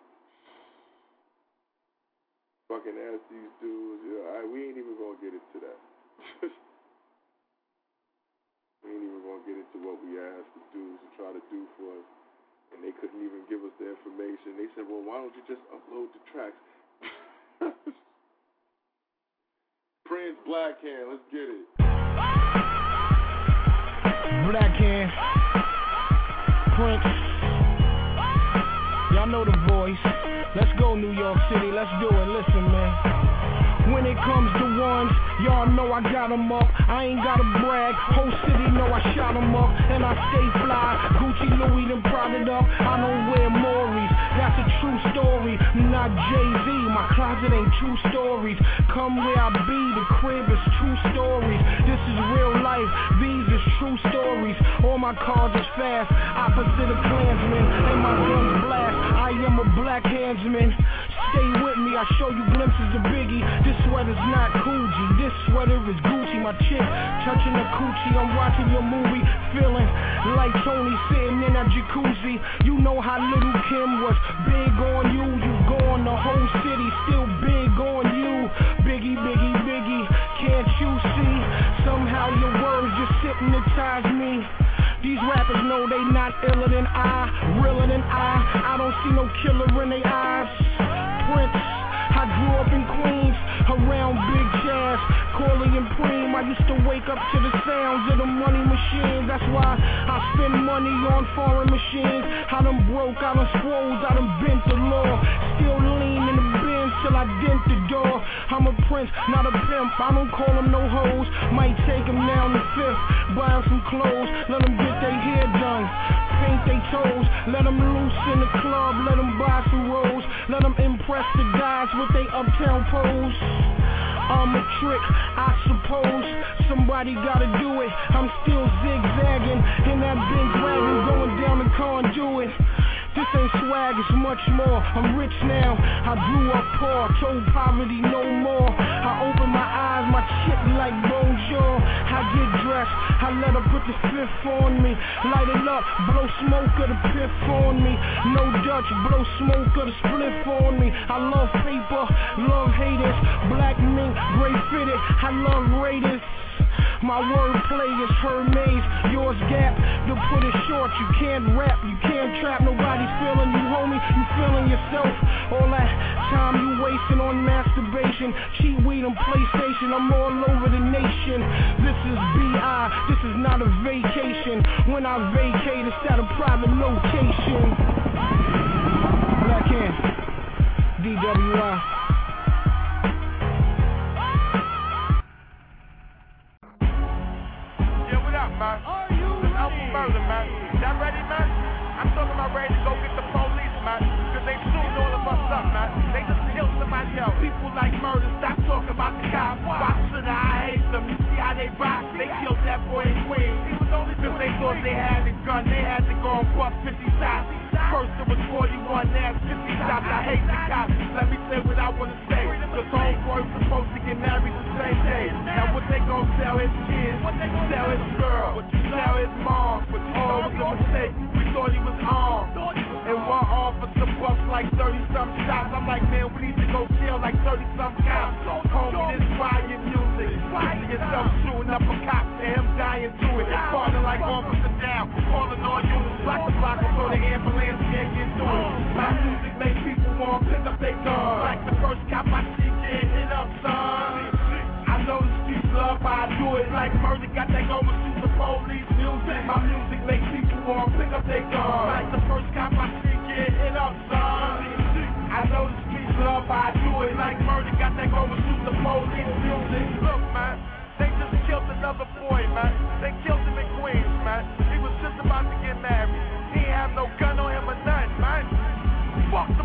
fucking ask these dudes, yo, I, we ain't even gonna get into that. we ain't even gonna get into what we asked the dudes to try to do for us. And they couldn't even give us the information. They said, well, why don't you just upload the tracks? Prince Black Hand, let's get it. Black Hand. Prince. Y'all know the voice. Let's go, New York City. Let's do it. Listen, man. When it comes to ones, y'all know I got 'em up. I ain't gotta brag. Whole city know I shot 'em up. And I stay fly. Gucci, Louis, them prodded up. I don't wear Mauri's. That's a true story. Not Jay-Z. My closet ain't true stories. Come where I be. The crib is true stories. This is real life. These is true stories. All my cars is fast. Opposite of Klansmen. And my guns blast. I am a black handsman. stay I show you glimpses of Biggie. This sweater's not Coogi, this sweater is Gucci. My chick touching the coochie, I'm watching your movie, feeling like Tony sitting in that jacuzzi. You know how Lil' Kim was big on you, you gone the whole city, still big on you. Biggie, Biggie, Biggie, can't you see? Somehow your words just hypnotize me. These rappers know they not iller than I, realer than I. I don't see no killer in their eyes. Prince, I grew up in Queens, around Big Chaz, Corley and Preem. I used to wake up to the sounds of the money machines. That's why I spend money on foreign machines. I done broke, I done swole, I done bent the law. Still lean in the till I dent the door. I'm a prince, not a pimp. I don't call them no hoes. Might take them down the fifth, buy 'em some clothes, let them get their hair done. Paint their toes, let them loose in the club, let them buy some rolls, let them impress the guys with they uptown pose. I'm a trick, I suppose. Somebody gotta do it. I'm still zigzagging in that big wagon going down the conduit. This ain't swag, it's much more. I'm rich now. I grew up poor, told poverty no more. I open my eyes, my chick like bonjour. I get dressed, I let her put the fifth on me. Light it up, blow smoke of the piff on me. No Dutch, blow smoke of the spliff on me. I love paper, love haters. Black mink, gray fitted. I love raiders. My wordplay is Hermes, yours gap. To put it short, you can't rap, you can't trap. Nobody's feeling you, homie. You feeling yourself. All that time you wasting on masturbation, cheat weed and PlayStation. I'm all over the nation. This is BI, this is not a vacation. When I vacate, it's at a private location. Black hand, DWI. Man? You ready? Uncle Murder, man. Y'all ready, man? I'm talking about ready to go get the police, man. Cause they shooting all of us up, man. They just killed somebody else. People like murder, stop talking about the cops. Why should I hate them? You see how they rock? They killed that boy in Queens. He was only because they thought they had a gun. They had to go and bust 50 shots. First it was 41, now 50 shots. I hate the cops. Let me say what I wanna say. Cause homeboy was supposed to get married the same day. Now what they gon' sell his kids? What they gon' sell his girl? What you sell his mom? But you know it was a mistake. We thought he was armed. And one officer bust like 30 some shots. I'm like, man, we need to go kill like 30 some cops. Homie, this riot music. Picture yourself shooting up a cop and him dying to it. Falling like officer down. Calling on you. Block the block so the ambulance can't get to it. My music make people want to pick up their gun. Like the first cop I see get hit up, son. I know the streets love how I do it. Like murder got that the police music. My music make people want to pick up their gun. Like the first cop I see get hit up, son. I know the streets love how I do it. Like murder got that go shoot the police music. Look, man. They just killed another boy, man. They killed him in Queens, man. He was just about to get married. He ain't have no gun on him or nothing, man. Fuck the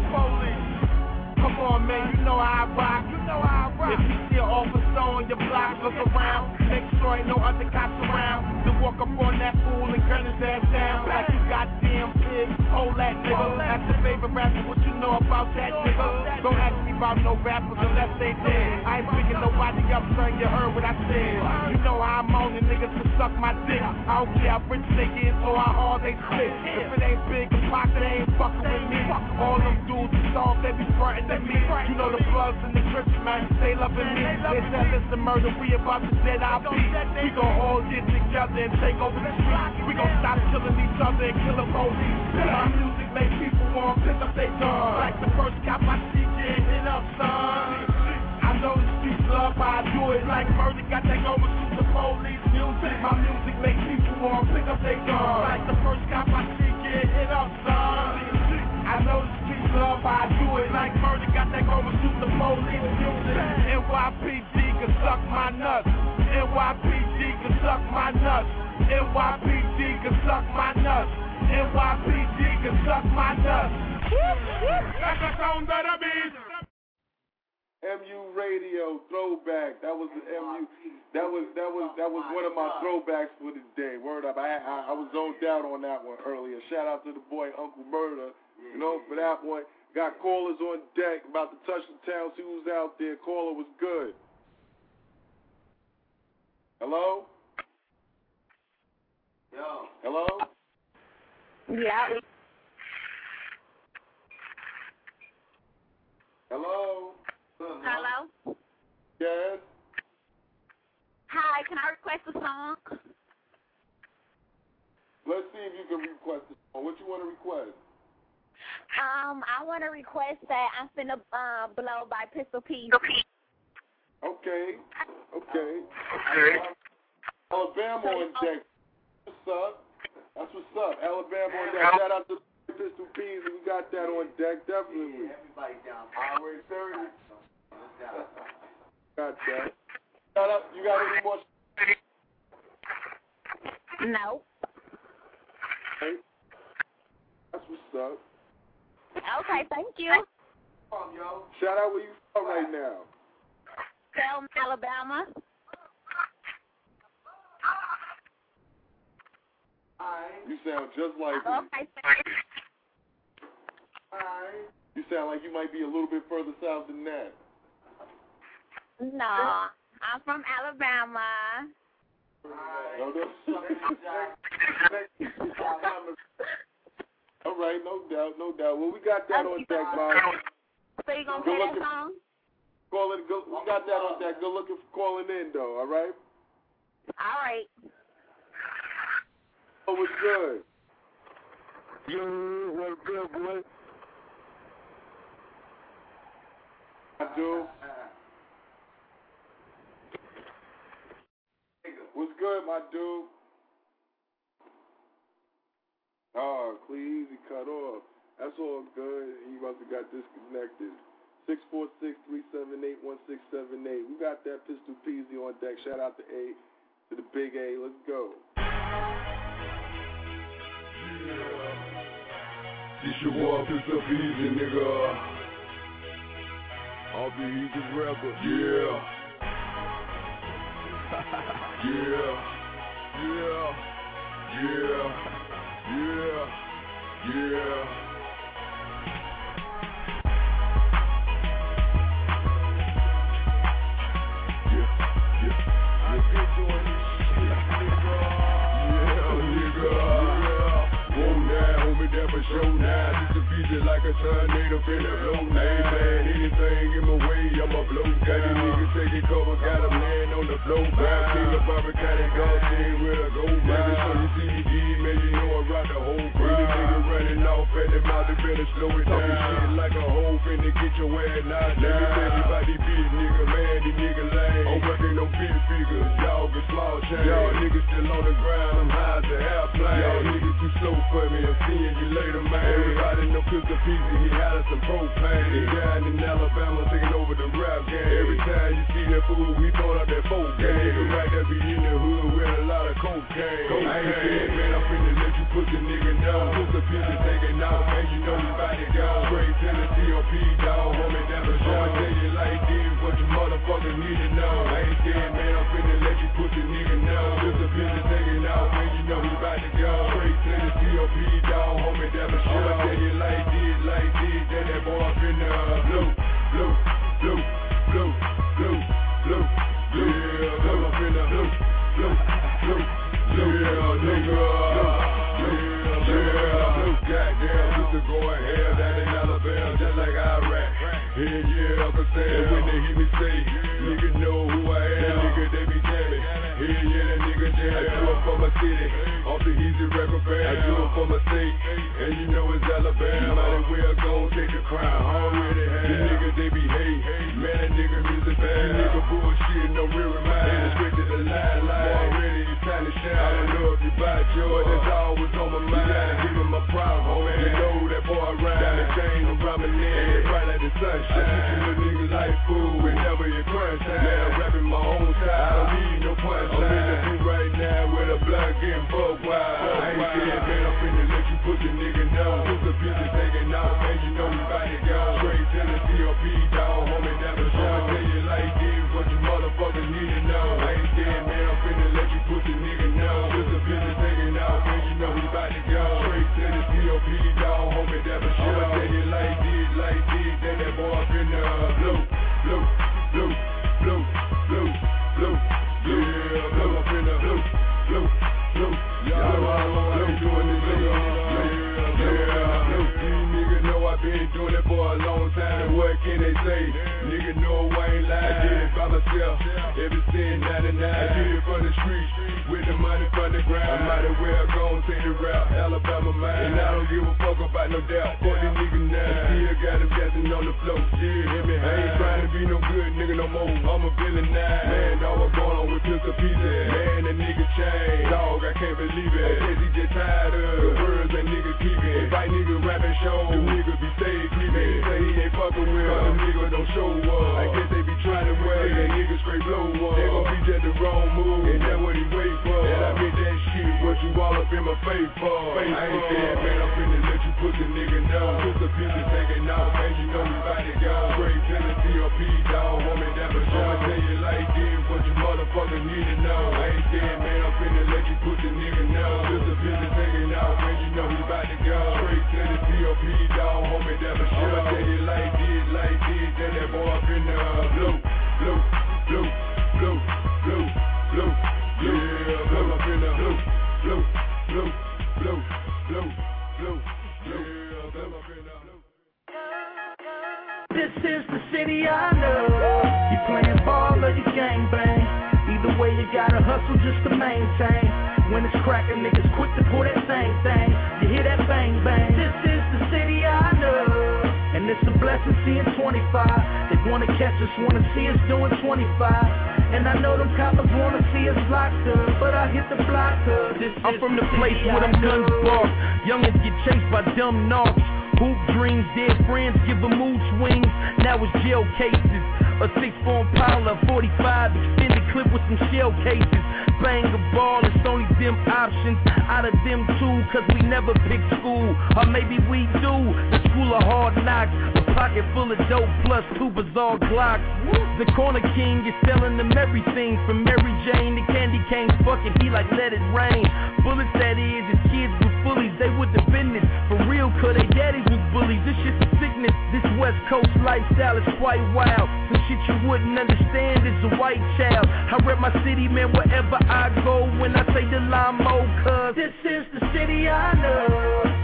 on, man, you know how I rock. You know how I rock. If you see an officer on your block, look around. Make sure ain't no other cops around. To walk up on that fool and gun his ass down. Like you goddamn pig. Hold that nigga. That's your favorite rapper. What you know about that nigga? Don't ask me about no rappers unless they dead. I ain't picking nobody up, son. You heard what I said. You know how I'm on the niggas to suck my dick. I don't care how rich they get or how hard they spit. If it ain't big and pocket, they ain't fucking with me. All them dudes is soft, they be frontin' at me. You know the bloods and the crips, man, they loving me. They tell us the murder, we about to dead our beat. We gon' all get together and take over the street. We gon' stop killing each other and kill the police. My music make people want to pick up their gun. Like the first cop I see up, son. I know the streets love how I do it. Like murder got that the police music. My music make people want to pick up their gun. Like the first cop I see up, son. I know the streets love how I do it. Like murder got that the police music. NYPD can suck my nuts. NYPD can suck my nuts. NYPD NYPD can suck my nuts. That's the sound of the beat. MU Radio throwback. That was the MU. That was that was that was one of my throwbacks for the day. Word up. I I, I was zoned out on that one earlier. Shout out to the boy Uncle Murder. You know for that one. Got callers on deck. About to touch the town. See who's out there. Caller was good. Hello? Yo. Hello? Yeah. Hello? Hello. Yes? Hi, can I request a song? Let's see if you can request a song. What you want to request? Um, I want to request that I'm finna uh, blow by Pistol P. Okay. Okay. Okay. Alabama on deck. What's up? That's what's up. Alabama on deck. Shout out to Pistol P's. We got that on deck, definitely. Everybody down. Highway <laughs> 30. Got that. Shout out. You got any more? No. Okay. That's what's up. Okay, thank you. Shout out where you from right now. Selma, Alabama. You sound just like me. Okay, thank you. You sound like you might be a little bit further south than that. No, I'm from Alabama. No, no. All right, no doubt, no doubt. Well, we got that on deck, Bob. So you gonna Good play that looking- song? Call it. Go, we got that on deck. Good looking for calling in, though. All right. All right. Oh, what's good? Yo, what's good, boy? I do. What's good, my dude? Oh, please, he cut off. That's all good. He must have got disconnected. 646-378-1678. We got that Pistol Peasy on deck. Shout out to A, to the big A. Let's go. This your boy, Pistol Easy, nigga. I'll be easy rapper. <laughs> Yeah. yeah. Yeah. Yeah. Yeah. Yeah. Show now, this a like a tornado finna blow. Ain't bad anything in my way, I'ma blow. Got these niggas taking cover, got a man on the floor. Rap king of Barricade, God sing with a gold man. So you see me deep, man, you know I rock the whole crowd. Any nigga running off at the mouth, they better slow it down. Shit like a hoe finna get your ass knocked down. About these bitch nigga, man, these nigga lame. I'm working on big figures, y'all get small change. Y'all niggas still on the ground, I'm high as a airplane. Y'all niggas too slow for me, I'm seeing you later, man. Everybody know Pistol Peasy, he had us some propane. They down in Alabama, taking over the rap game. Every time you see that fool, we throwing up that folk game. Nigga right there be in the hood with a lot of cocaine. I ain't scared, man, I'm finna let you put the nigga down. Pistol Peasy taking out, man, you know we bout to go. Straight to the TOP, dog, homie, that's a show. I tell you like this, what you motherfuckers need to know. I ain't scared, man, I'm finna let you put the nigga down. Pistol Peasy taking out, man, you know we bout to go. Straight to the TOP, dog, homie, a show. I tell you like this, like this, that boy blow, blow, blow, blow, blow, blow, yeah, blow, blow, blow, yeah, nigga, yeah, yeah, goddamn, sister going hell down in Alabama, just like Iraq. Yeah, yeah, I'm saying when they hear me say, nigga know who for my city, off the easy record band. I do it for my state, and you know it's Alabama. Might as well go take a crown. Already had. The niggas they be hate, man, that nigga music bad. You nigga bullshit, no real remind. And straight to the line, line. Already it's time to shine. I don't know if you buy it, but that's always on my mind. You give him my proud, homie. You know that boy around. Got a chain around my neck, and bright like the sunshine. I treat you little niggas like food whenever you crunch time. Man, I'm rapping my own style. I don't need no punch I'm in the with blood getting buck wild. I ain't scared, man. Say? Nigga know I ain't lying. I did it by myself. Ever since 99. I did it from the streets. With the money from the ground. I might as well go and take the route. Alabama mine. And I don't give a fuck about no doubt. Fuck these niggas now. Still got them dancing on the floor. Still hear me. I ain't trying to be no good nigga no more. I'm a villain now. Man, dog, what's going on with Pistol Pieces? Man, the nigga changed. Dog, I can't believe it. I guess he just tired of the words that nigga keeping. I nigga rapping show, the nigga be stay creeping. Say he ain't fucking with us. Nigga don't show up. I guess they be trying to wear that nigga straight blow up. They gon' be just the wrong move. And that's what he wait for. And I mean that shit. What you all up in my face for? I ain't scared, man. I'm finna let you put the nigga know. Put the pieces taking off. Man, you know we bout to go. Straight to the COP, dog. Me that for sure. I'ma tell you like this. What you motherfuckers need to know. I ain't scared, man. I'm finna let you put the nigga know. Put the pieces taking off. Man, you know we bout to go. Straight to the COP, dog. Want me that for sure. I'ma tell you like this, like this. That that boy up in the blue, blue, blue, blue, blue, blue. Yeah, blue up in the blue, blue, blue, blue, blue, blue, blue. Yeah, blue up in the blue. This is the city I know. You playing ball or you gang bang. Either way, you gotta hustle just to maintain. When it's cracking, niggas quick to pull that same thing. You hear that bang bang. This is the city I know. And it's a blessing seeing 25. They wanna catch us, wanna see us doing 25. And I know them coppers wanna see us locked up, but I hit the block up. This I'm from the city place where them guns bark. Youngins get chased by dumb knocks. Hoop dreams, dead friends give 'em mood swings. Now it's jail cases. A six form pile Impala, 45 extended clip with some shell cases. Bang a ball, it's only them options. Out of them two, cause we never pick school. Or maybe we do. The school of hard knocks. A pocket full of dope plus two bizarre glocks. The corner king is selling them everything from Mary Jane to candy cane. Fuck it, he like let it rain. Bullets that is, if kids were bullies, they would been this. For real, cause they daddies was bullies. This shit's a sickness. This West Coast lifestyle is quite wild. Some shit you wouldn't understand is a white child. I rep my city, man, wherever I go. When I say the Lamo, cuz This is the city I know.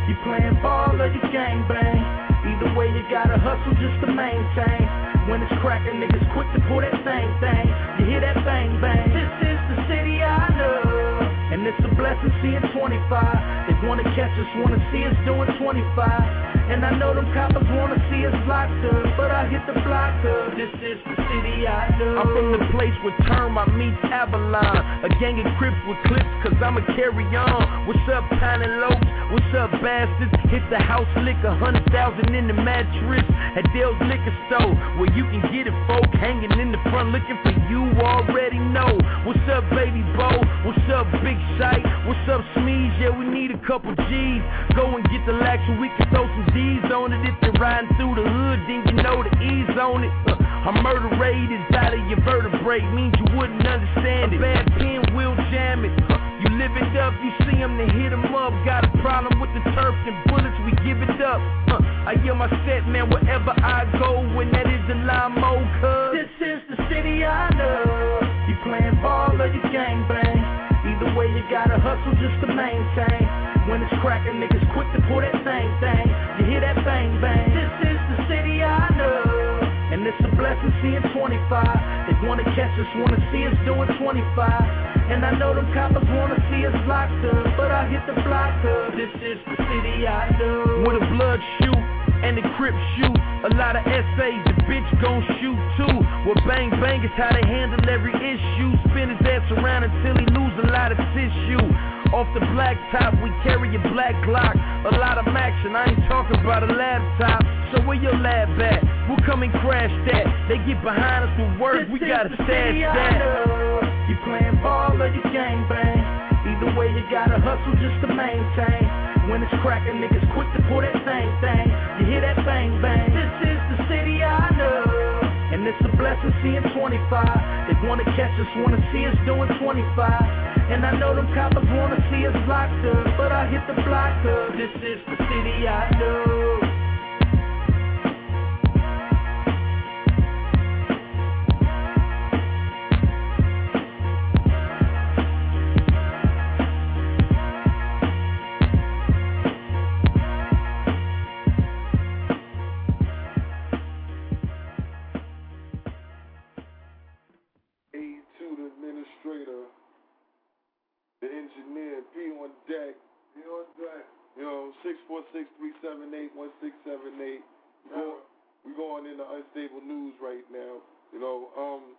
You playing ball or you gang bang. Either way, you gotta hustle just to maintain. When it's cracking, niggas quick to pull that same thing. You hear that bang bang. This is the city I know. And it's a blessing seeing 25. They wanna catch us, wanna see us doing 25. And I know them coppers wanna see us locked up, but I hit the block up. This is the city I know. I'm from the place where termite meets Avalon. A gang of crips with clips, cause I'ma carry on. What's up, and Lopes? What's up, bastards? Hit the house, lick a hundred thousand in the mattress at Dale's Liquor Store, where you can get it, folk. Hanging in the front looking for you already know. What's up, baby Bo? What's up, Big Sight? What's up, Smeeze? Yeah, we need a couple G's. Go and get the lax so we can throw some D's on it. If you're riding through the hood, then you know the E's on it. Uh, a murder rate is out of your vertebrae, means you wouldn't understand it. A bad pen will jam it. Uh, you live it up, you see them, then hit 'em up. Got a problem with the turf and bullets, we give it up. Uh, I hear my set, man, wherever I go, when that is the limo, cuz. This is the city I know. You playing ball or you gang Either way, you gotta hustle just to maintain. When it's cracking, niggas quick to pull that same thing. You hear that bang bang. This is the city I know. And it's a blessing seeing 25. They wanna catch us, wanna see us doing 25. And I know them coppers wanna see us locked up, but I hit the block up. This is the city I know. Where the blood shoot and the crip shoot. A lot of essays, the bitch gon' shoot too. Well, bang bang is how they handle every issue. Spin his ass around until he lose a lot of tissue. Off the black top, we carry a black Glock. A lot of action, I ain't talking about a laptop. So where your lab at? We'll come and crash that. They get behind us with words, we gotta stash that. You playing ball or you gang bang. Either way, you gotta hustle just to maintain. When it's cracking, niggas quick to pull that same thing. Hear that bang bang. This is the city I know. And it's a blessing seeing 25. They wanna catch us, wanna see us doing 25. And I know them coppers wanna see us locked up, but I hit the block up. This is the city I know. the engineer, P on deck. P on deck. You know, six four six three seven eight one six seven eight. We're going into unstable news right now. You know, um,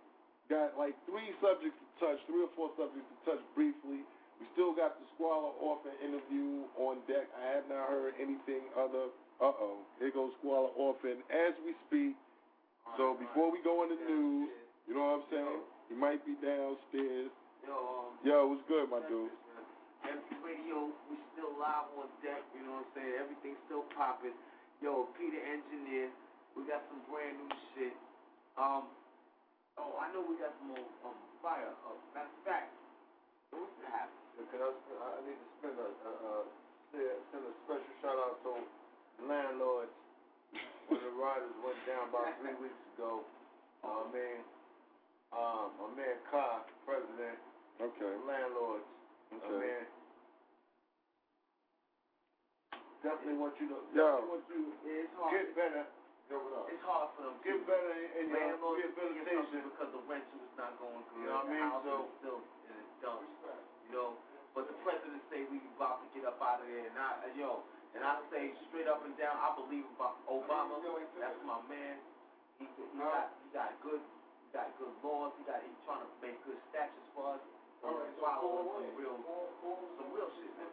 got like three subjects to touch, three or four subjects to touch briefly. We still got the Squala Orphan interview on deck. I have not heard anything other. Uh oh, here goes Squala Orphan as we speak. So before we go into news, you know what I'm saying? He might be downstairs. Yo, um, Yo, what's good, my dude? MC Radio, we still live on deck, you know what I'm saying? Everything's still popping. Yo, Peter Engineer, we got some brand new shit. Um, oh, I know we got some more um, fire. Uh, matter of fact, what's that happen? Can I, I need to spend a, a, a, send a special shout out to landlords when the riders went down about three weeks ago. Uh, man, um, my man Carr, president, Okay. landlords. I Okay. mean, definitely want you to, Yo. definitely want you Yeah, it's hard. get better. Yo, what up? It's hard for them. Get better in, in your Landlords paying rehabilitation. because the rental is not going through. You know what I the mean? house So- is still in its dumps. You know, but the president say we about to get up out of there, and I, yo, and I say straight up and down, I believe about Obama. That's my man. He, he got he got good he got good laws. He got he's trying to make good statutes for us. So right, so follow some real some real shit, man.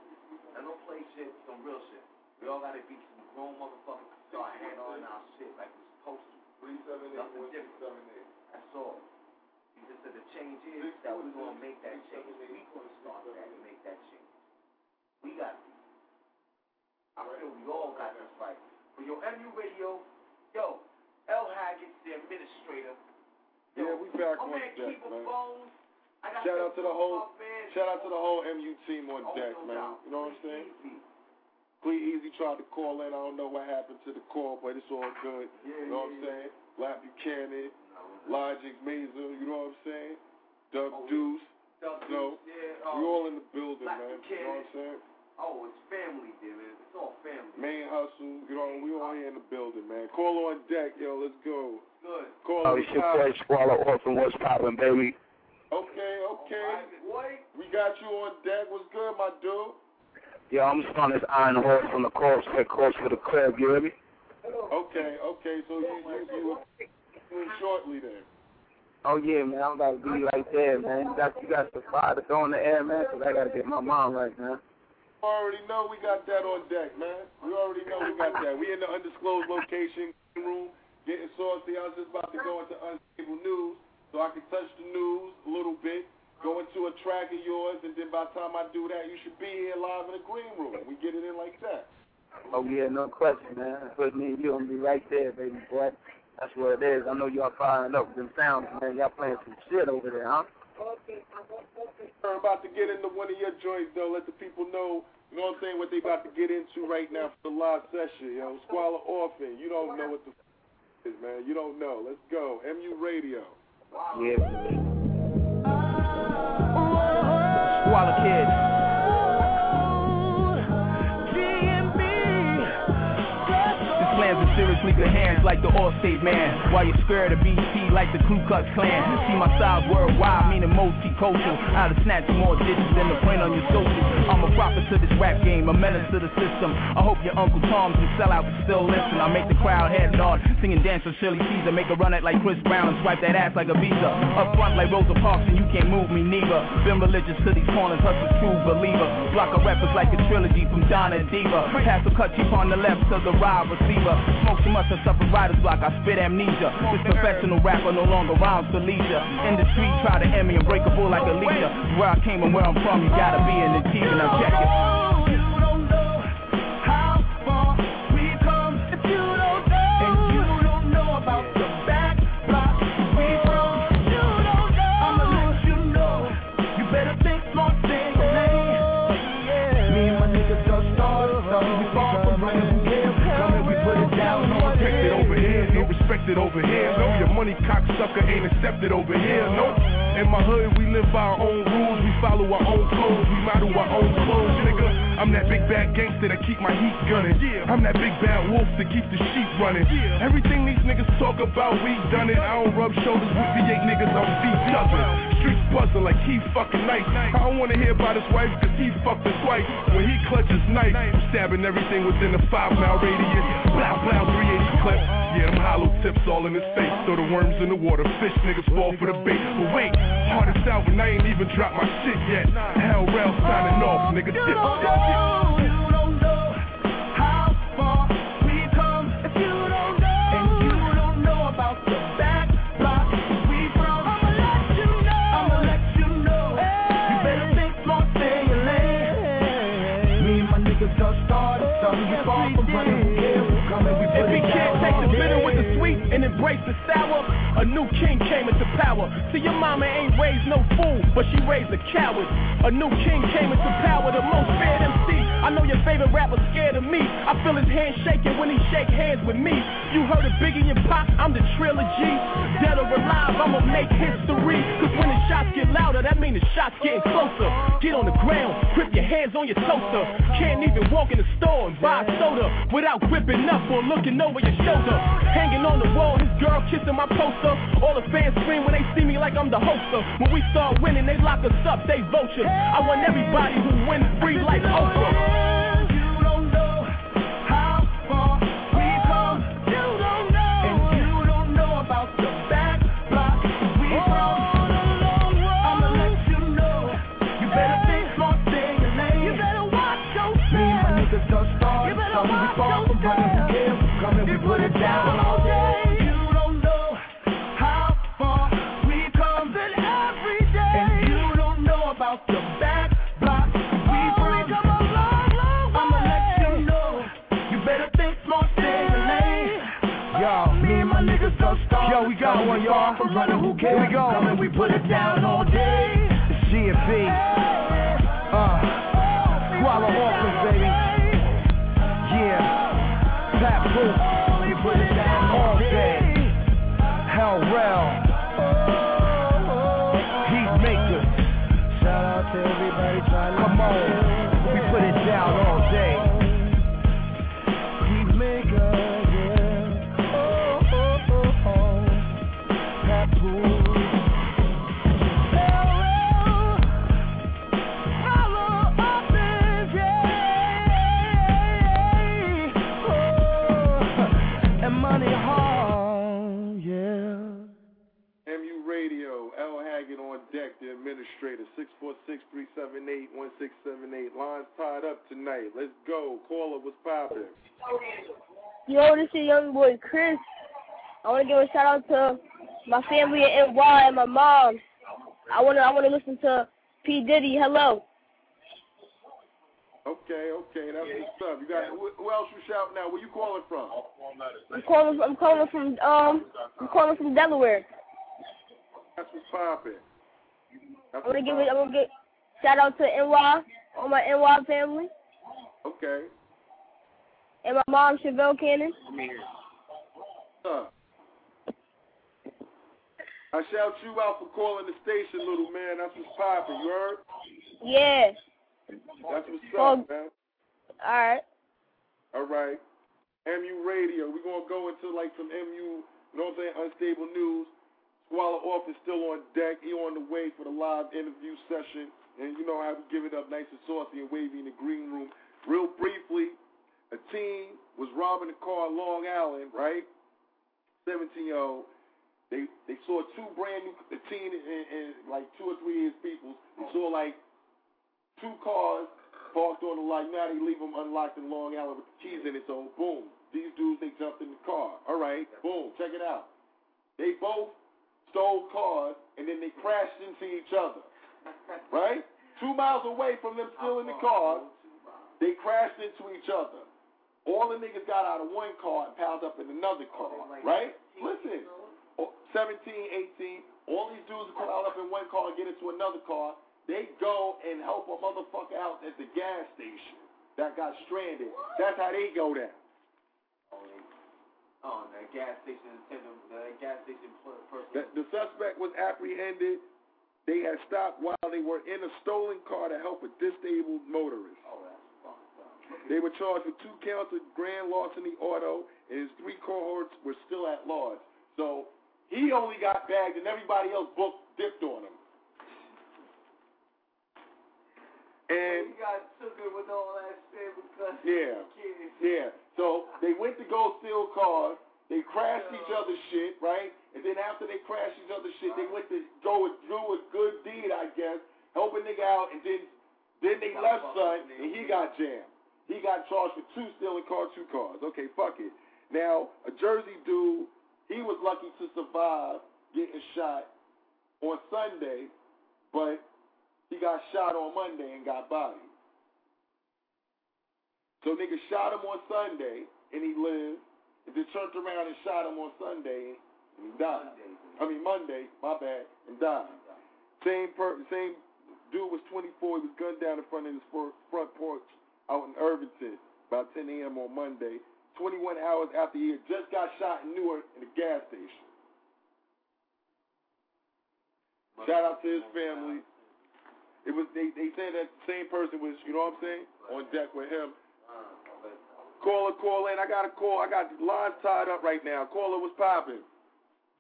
And don't play shit, some real shit. We all gotta be some grown motherfuckers to start handling our shit like we're supposed to. Nothing different. That's all. He just said the change is that we're gonna make that change. We gonna start that and make that change. We got to. I feel we all got this right. For your MU radio, yo, L Haggett, the administrator. Yeah, we back on deck, man. Got Shout out to the whole, shout out to the whole MU team on Oh, deck, no man. doubt. You know what I'm saying? Clee Easy tried to call in. I don't know what happened to the call, but it's all good. Yeah, you know what I'm yeah, saying? Lap Buchanan, Logic Mazer, you know what I'm saying? Doug Deuce. Doug You Deuce, yeah, um, we all in the building, Black man. You know what I'm saying? Oh, it's family, there, man. It's all family. Main hustle, you know, we all here in the building, man. Call on deck, yo, let's go. Good. Call Oh, on it's your top. boy Squala Orphan. What's poppin', baby? Okay, okay. Boy. We got you on deck. What's good, my dude? Yeah, I'm just on this iron horse from the corpse, that corpse for the crib, you hear me? Okay, okay. So you you you you shortly then. Oh yeah, man, I'm about to be right there, man. You got you got the fire to throw in the air, man, 'cause I gotta get my mom right, now. You already know we got that on deck, man. We already know we got that. We in the undisclosed location room getting saucy. I was just about to go into unstable news so I can touch the news a little bit, go into a track of yours, and then by the time I do that, you should be here live in the green room. We get it in like that. Oh yeah, no question, man. With me and you, gonna be right there, baby boy. That's what it is. I know y'all firing up them sounds, man. Y'all playing some shit over there, huh? We're about to get into one of your joints, though. Let the people know, you know what I'm saying, what they about to get into right now for the live session, yo. Squala Orphan. You don't know what the is, man. You don't know. Let's go. MU Radio. Yeah. Squala Kids. Seriously hands like the Allstate man. While you're scared of BT like the Ku Klux Klan. See my styles worldwide, meaning multicultural. To snatch more digits than the print on your social. I'm a prophet to this rap game, a menace to the system. I hope your Uncle Tom's and sellouts still listen. I make the crowd head nod, singing dance for Shirley Caesar. Make a run it like Chris Brown and swipe that ass like a visa. Up front like Rosa Parks and you can't move me neither. Been religious to these corners, hustle true believer. Block of rappers like a trilogy from Donna Diva. Pass the cut chief on the left to the ride receiver. Smoke too much and suffer writer's block. I spit amnesia. This professional rapper no longer rhymes for leisure. In the street, try to end me and break a bull like a leader. Where I came and where I'm from, you gotta be in the team and I'm over here. Money cocksucker ain't accepted over here. No, in my hood we live by our own rules. We follow our own codes. We model our own clothes, nigga. I'm that big bad gangster that keep my heat gunning. I'm that big bad wolf to keep the sheep running. Everything these niggas talk about, we done it. I don't rub shoulders with V8 niggas. I'm Steve Cousin. Streets buzzing like he fucking nice. I don't wanna hear about his wife, cause he fucked his wife. When he clutches knife, I'm stabbing everything within a five mile radius. Blow, blow, 380 clip. Yeah, them hollow tips all in his face. Throw the worms in the water, fish niggas fall for the bait. But wait, hardest out when I ain't even dropped my shit yet. Hell rail signing off, nigga. Dip, dip, dip. Sour, a new king came into power. See, your mama ain't raised no fool, but she raised a coward. A new king came into power, the most feared MC. I know your favorite rapper scared of me. I feel his hand shaking when he shake hands with me. You heard of Biggie and Pop? I'm the trilogy. Dead or alive, I'ma make history. Cause when the shots get louder, that mean the shots getting closer. Get on the ground, grip your hands on your toaster. Can't even walk in the store and buy soda without gripping up or looking over your shoulder. Hanging on the wall, his girl kissing my poster. All the fans scream when they see me like I'm the hoster. When we start winning, they lock us up, they vultures. I want everybody who wins free like Oprah. Let you don't know. How far we come in every day. And you don't know about the bad block we come a lot long I'm the next you know you better think smart, stay in your. Yo, Me and my niggas don't start. Yo, we got one, y'all. From running, who cares? Here we go. Come and we put it down all day. It's G and B. 646-378-1678. Lines tied up tonight. Let's go. Caller, what's poppin'? Yo, this is young boy Chris. I want to give a shout out to my family in NY and my mom. I want to I want to listen to P Diddy. Hello. Okay, okay, that's what's up. You got who, who else you shouting out? Where you calling from? I'm calling. I'm calling from um. I'm calling from Delaware. That's what's poppin'. I want to give it. I'm gonna get shout out to NY, all my NY family, Okay. and my mom Chevelle Cannon. I'm Huh. I shout you out for calling the station, little man. That's what's poppin'. You heard? Yeah. That's what's Well, up, man. All right. All right. MU Radio. We're going to go into like some MU, you know what I'm saying, unstable news. Squala Off is still on deck. He on the way for the live interview session. And you know how we give it up nice and saucy and wavy in the green room. Real briefly, a teen was robbing a car in Long Island, right? 17 year old. They they saw two brand new, a teen and, and like two or three his people. They saw like two cars parked on the lot. Now they leave them unlocked in Long Island with the keys in it. So boom, these dudes they jumped in the car. All right, boom, check it out. They both stole cars and then they crashed into each other. Right? Two miles away from them stealing the cars, they crashed into each other. All the niggas got out of one car and piled up in another car. Right? Listen, oh, 17, 18, all these dudes are piled up in one car and get into another car. They go and help a motherfucker out at the gas station that got stranded. That's how they go down. Oh, that gas station attendant, that gas station person. The, the suspect was apprehended they had stopped while they were in a stolen car to help a disabled motorist. Oh, they were charged with two counts of grand larceny auto, and his three cohorts were still at large. So he only got bagged, and everybody else booked dipped on him. And well, he got with all that shit because yeah, yeah. So they went to go steal cars. They crashed yeah. each other's shit, right? And then after they crashed each other's shit, they went to go and do a good deed, I guess, help a nigga out, and then then they left son, and he got jammed. He got charged for two stealing cars, two cars. Okay, fuck it. Now a Jersey dude, he was lucky to survive getting shot on Sunday, but he got shot on Monday and got bodied. So nigga shot him on Sunday and he lived, and then turned around and shot him on Sunday and died. I mean Monday, my bad, and died. Same per same dude was 24. He was gunned down in front of his front porch out in Irvington about 10 a.m. on Monday. 21 hours after he had just got shot in Newark in a gas station. Shout out to his family. It was they they said that same person was you know what I'm saying on deck with him. Uh, Caller, call in. I got a call. I got lines tied up right now. Caller, was popping?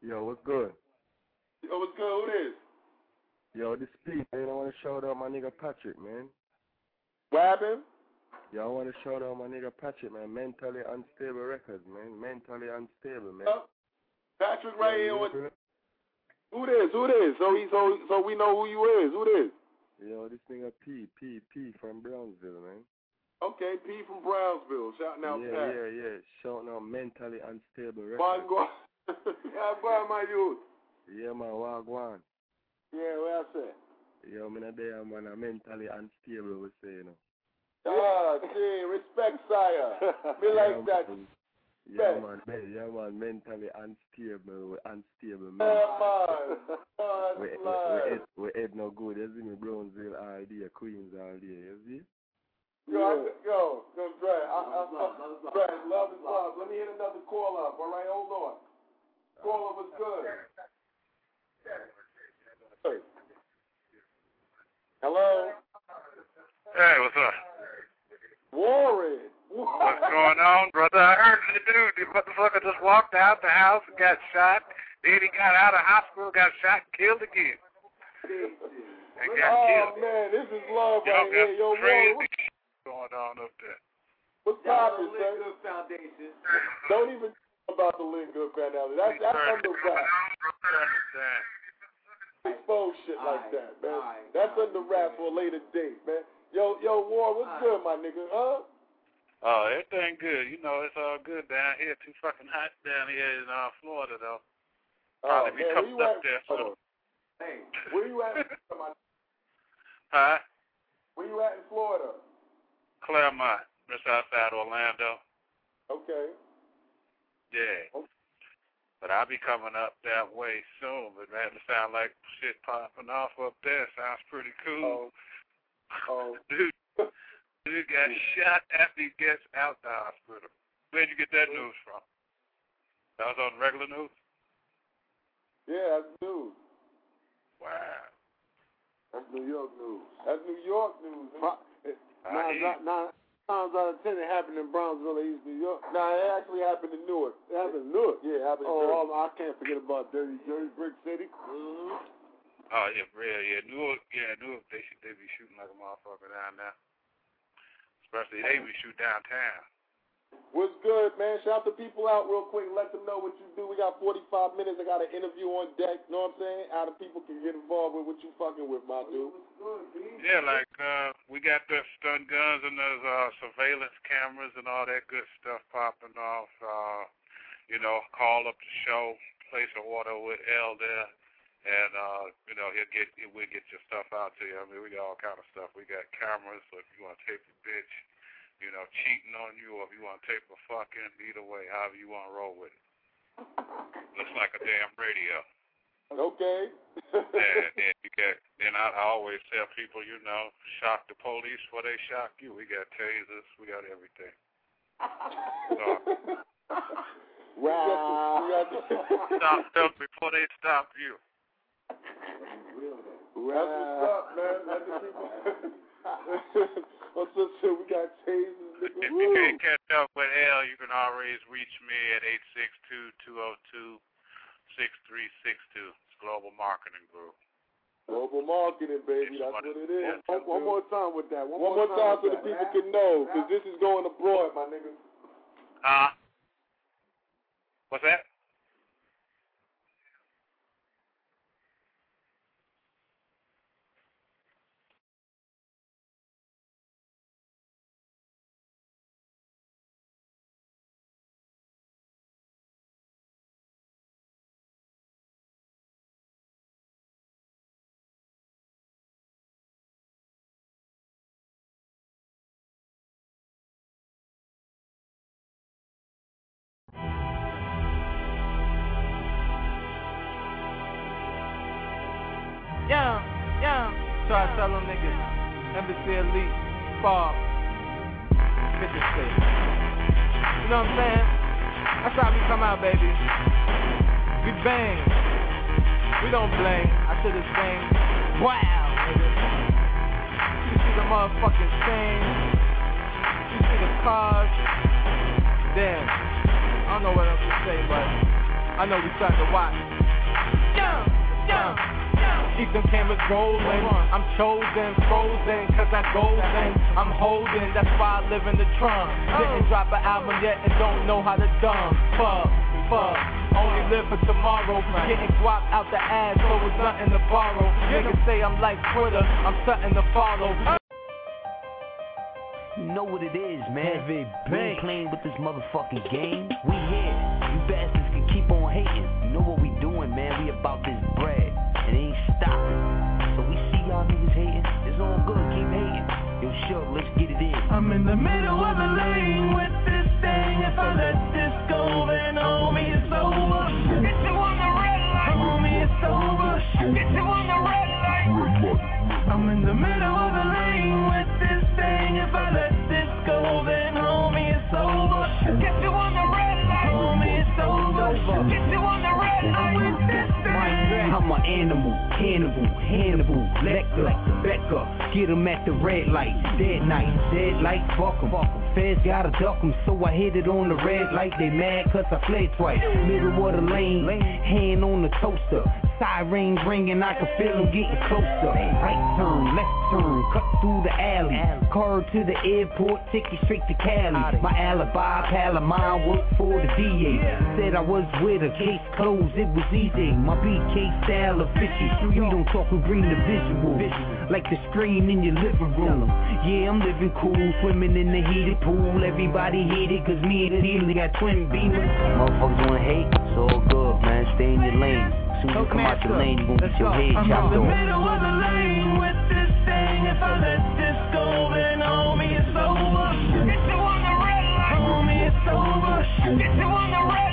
Yo, what's good? Yo, what's good? Who this? Yo, this Pete, man. I want to shout out my nigga Patrick, man. What happened? Yo, I want to shout out my nigga Patrick, man. Mentally unstable records, man. Mentally unstable, man. Oh, Patrick right here Yo, with you who this? Who this? So he so so we know who you is. Who this? Yo, this nigga P, P, P from Brownsville, man. Okay, P from Brownsville. Shouting out yeah, Pat. yeah, yeah. Shouting out mentally unstable records. Go. yeah, go my youth. Yeah, man, Wagwan. Yeah, where I say? Yo, man, a day, man, a mentally unstable, we say, you know. Ah, see, respect, sire. Me <laughs> like that. Yeah, man, man, yeah, man, mentally unstable, unstable, man. Yeah, man. Man, We, we, we, man. head, we head no good, you see me, Brownsville all day, Queens all day, you see? Yo, I, yo, yo, Dre, I, I, I, Dre, love is love. Let me hit another call up, all right? Hold on. Caller was good. Hey. Hello? Hey, what's up? Warren. What's going on, brother? I heard the dude, the motherfucker just walked out the house and got shot. Then he got out of hospital, got shot, and killed again. And got Oh, killed. man, this is love Y'all right here. Yo, crazy Warren, shit going on up there. what's poppin', son? Good foundation. Don't even talk about the Lingo Foundation. That's, that's under wrap. Expose shit like that, man. That's under wrap for a later date, man. Yo, yo, War, what's good, my nigga? Huh? Oh, everything good. You know, it's all good down here. Too fucking hot down here in uh, Florida, though. Oh, Probably be man, where coming you up at? there Hold soon. Hey, where you at? <laughs> my- Huh? Where you at in Florida? Clermont, just outside Orlando. Okay. Yeah. But I'll be coming up that way soon. But man, it sound like shit popping off up there. Sounds pretty cool. Oh. oh. <laughs> Dude, dude got shot after he gets out the hospital. Where'd you get that news from? That was on regular news? Yeah, that's news. Wow. That's New York news. That's New York news. Nine, nine, nine times out of ten, it happened in Brownsville, East New York. Nah, it actually happened in Newark. It happened in Newark. Yeah, it happened in Oh, Jersey. um, I can't forget about Dirty Jersey, Brick City. Mm-hmm. Oh yeah, real yeah. Newark yeah, Newark they should they be shooting like a motherfucker down there. Especially they be shoot downtown. What's good, man? Shout the people out real quick. Let them know what you do. We got 45 minutes. I got an interview on deck. You know what I'm saying? How the people can get involved with what you fucking with, my dude. Yeah, like uh we got the stun guns and those uh surveillance cameras and all that good stuff popping off. Uh you know, call up the show, place an order with L there and uh, you know, he'll get we'll get your stuff out to you. I mean we got all kind of stuff. We got cameras, so if you wanna tape a bitch, you know, cheating on you or if you wanna tape a fucking, either way, however you wanna roll with it. Looks like a damn radio. Okay. and <laughs> then you get then I, I always tell people, you know, shock the police before they shock you. We got tasers, we got everything. So <laughs> Wow. stop them before they stop you. That's what's up, man. Let the people. What's up, shit? We got tasers, nigga. If you can't catch up with L, you can always reach me at eight six two two zero two six three six two. It's Global Marketing Group. Global marketing, baby. That's what it is. One, one more time with that. One, One more time so the with people can know, because this is going abroad, my nigga. Uh, what's that? Blame. I should wow, nigga. You see the motherfucking thing. You see the cars. Damn. I don't know what else to say, but I know we starting to watch. Yeah, yeah. Keep them cameras rolling. I'm chosen, frozen, cause I golden. I'm holding, that's why I live in the trunk. Didn't oh. drop an album yet and don't know how to dumb. Fuck, fuck. Only live for tomorrow. Getting guap out the ass, so it's nothing to borrow. Niggas say I'm like Twitter, I'm something to follow. You know what it is, man. we ain't playing with this motherfucking game. We here. You bastards can keep on hating. You know what we doing, man. We about this bread. And it ain't stopping. So we see y'all niggas hating. It's all good. Keep hating. Yo, sure, let's get it in. I'm in the middle of the lane with this thing. If I let this go, then homie, it's over. Get you on the red light. Homie, it's over. Get you on the red light. I'm in the middle of the lane with this thing. If I let this go, then homie, it's over. Get you on the red light. Homie, it's over. Get you on the red I'm an animal, cannibal, Hannibal, Lecter, Becker. Get 'em at the red light, dead night, dead light, fuck 'em. Feds gotta duck duck 'em, so I hit it on the red light. They mad cause I fled twice. Middle of the lane, hand on the toaster. Sirens ringing, I can feel feel 'em getting closer. Right turn, left turn, cut through the alley. Car to the airport, ticket straight to Cali. My alibi, pal of mine, worked for the DA. Said I was with her, case closed, it was easy. My BK style official. We don't talk, we bring the visual. Like the screen in your living room. Yeah, I'm living cool, swimming in the heated pool. Everybody hate it, cause me and Neely got twin beamers. Motherfuckers wanna hate, it's all good, man. Stay in your lane. Soon you come out your lane, get your head I'm chopped in the off. middle of the lane with this thing. If I let this go, then homie, it's over. Get you on the red light. Homie, it's over. Get you on the red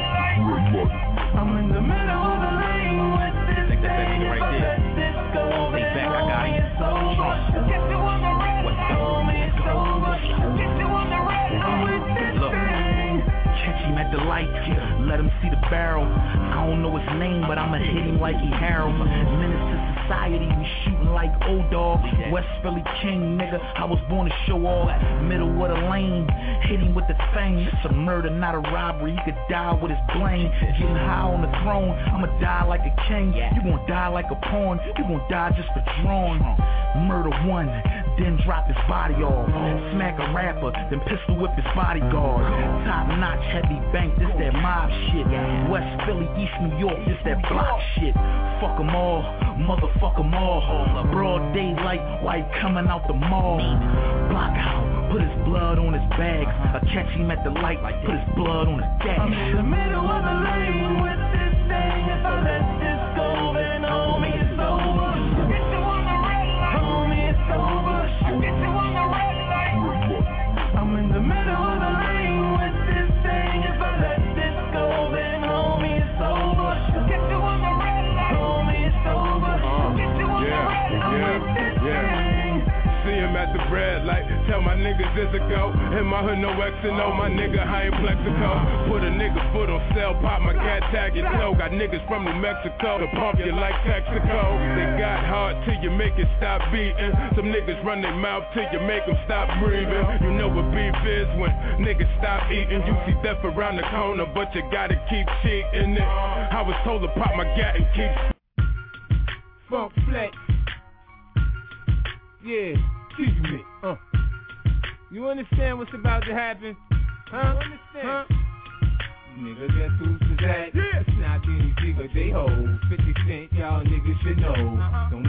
Him at the let him see the barrel. I don't know his name, but I'ma hit him like he Harold. Menace to society, we shooting like old dog. West Philly King, nigga. I was born to show off. Middle of the lane, hit him with the thing. It's a murder, not a robbery. He could die with his blame. Getting high on the throne, I'ma die like a king. You gon' die like a pawn. You gon' die just for drawing. Murder one, then drop his body off. Smack a rapper, then pistol whip his bodyguard. Top notch, heavy bank, this that mob shit. West Philly, East New York, this that block shit. Fuck 'em all, motherfuck 'em all. Broad daylight, white coming out the mall. Block out, put his blood on his bags. I catch him at the light, put his blood on his dash. I'm in the middle of the lane with this thing. If I let the red light. Tell my niggas it's a go. In my hood, no X and O. My nigga high in Plexico. Put a nigga foot on sale, pop my cat tag your toe. Got niggas from New Mexico to pump you like Texaco. They got hard till you make it stop beating. Some niggas run their mouth till you make them stop breathing. You know what beef is when niggas stop eating. You see death around the corner, but you gotta keep cheating it. I was told to pop my gat and keep. Funk flex, Yeah, me. Uh. You understand what's about to happen? Huh? You understand? Huh? Nigga, guess who's that? Yeah. It's not any figure they hold. 50 cent, y'all niggas should know. Uh-huh. Don't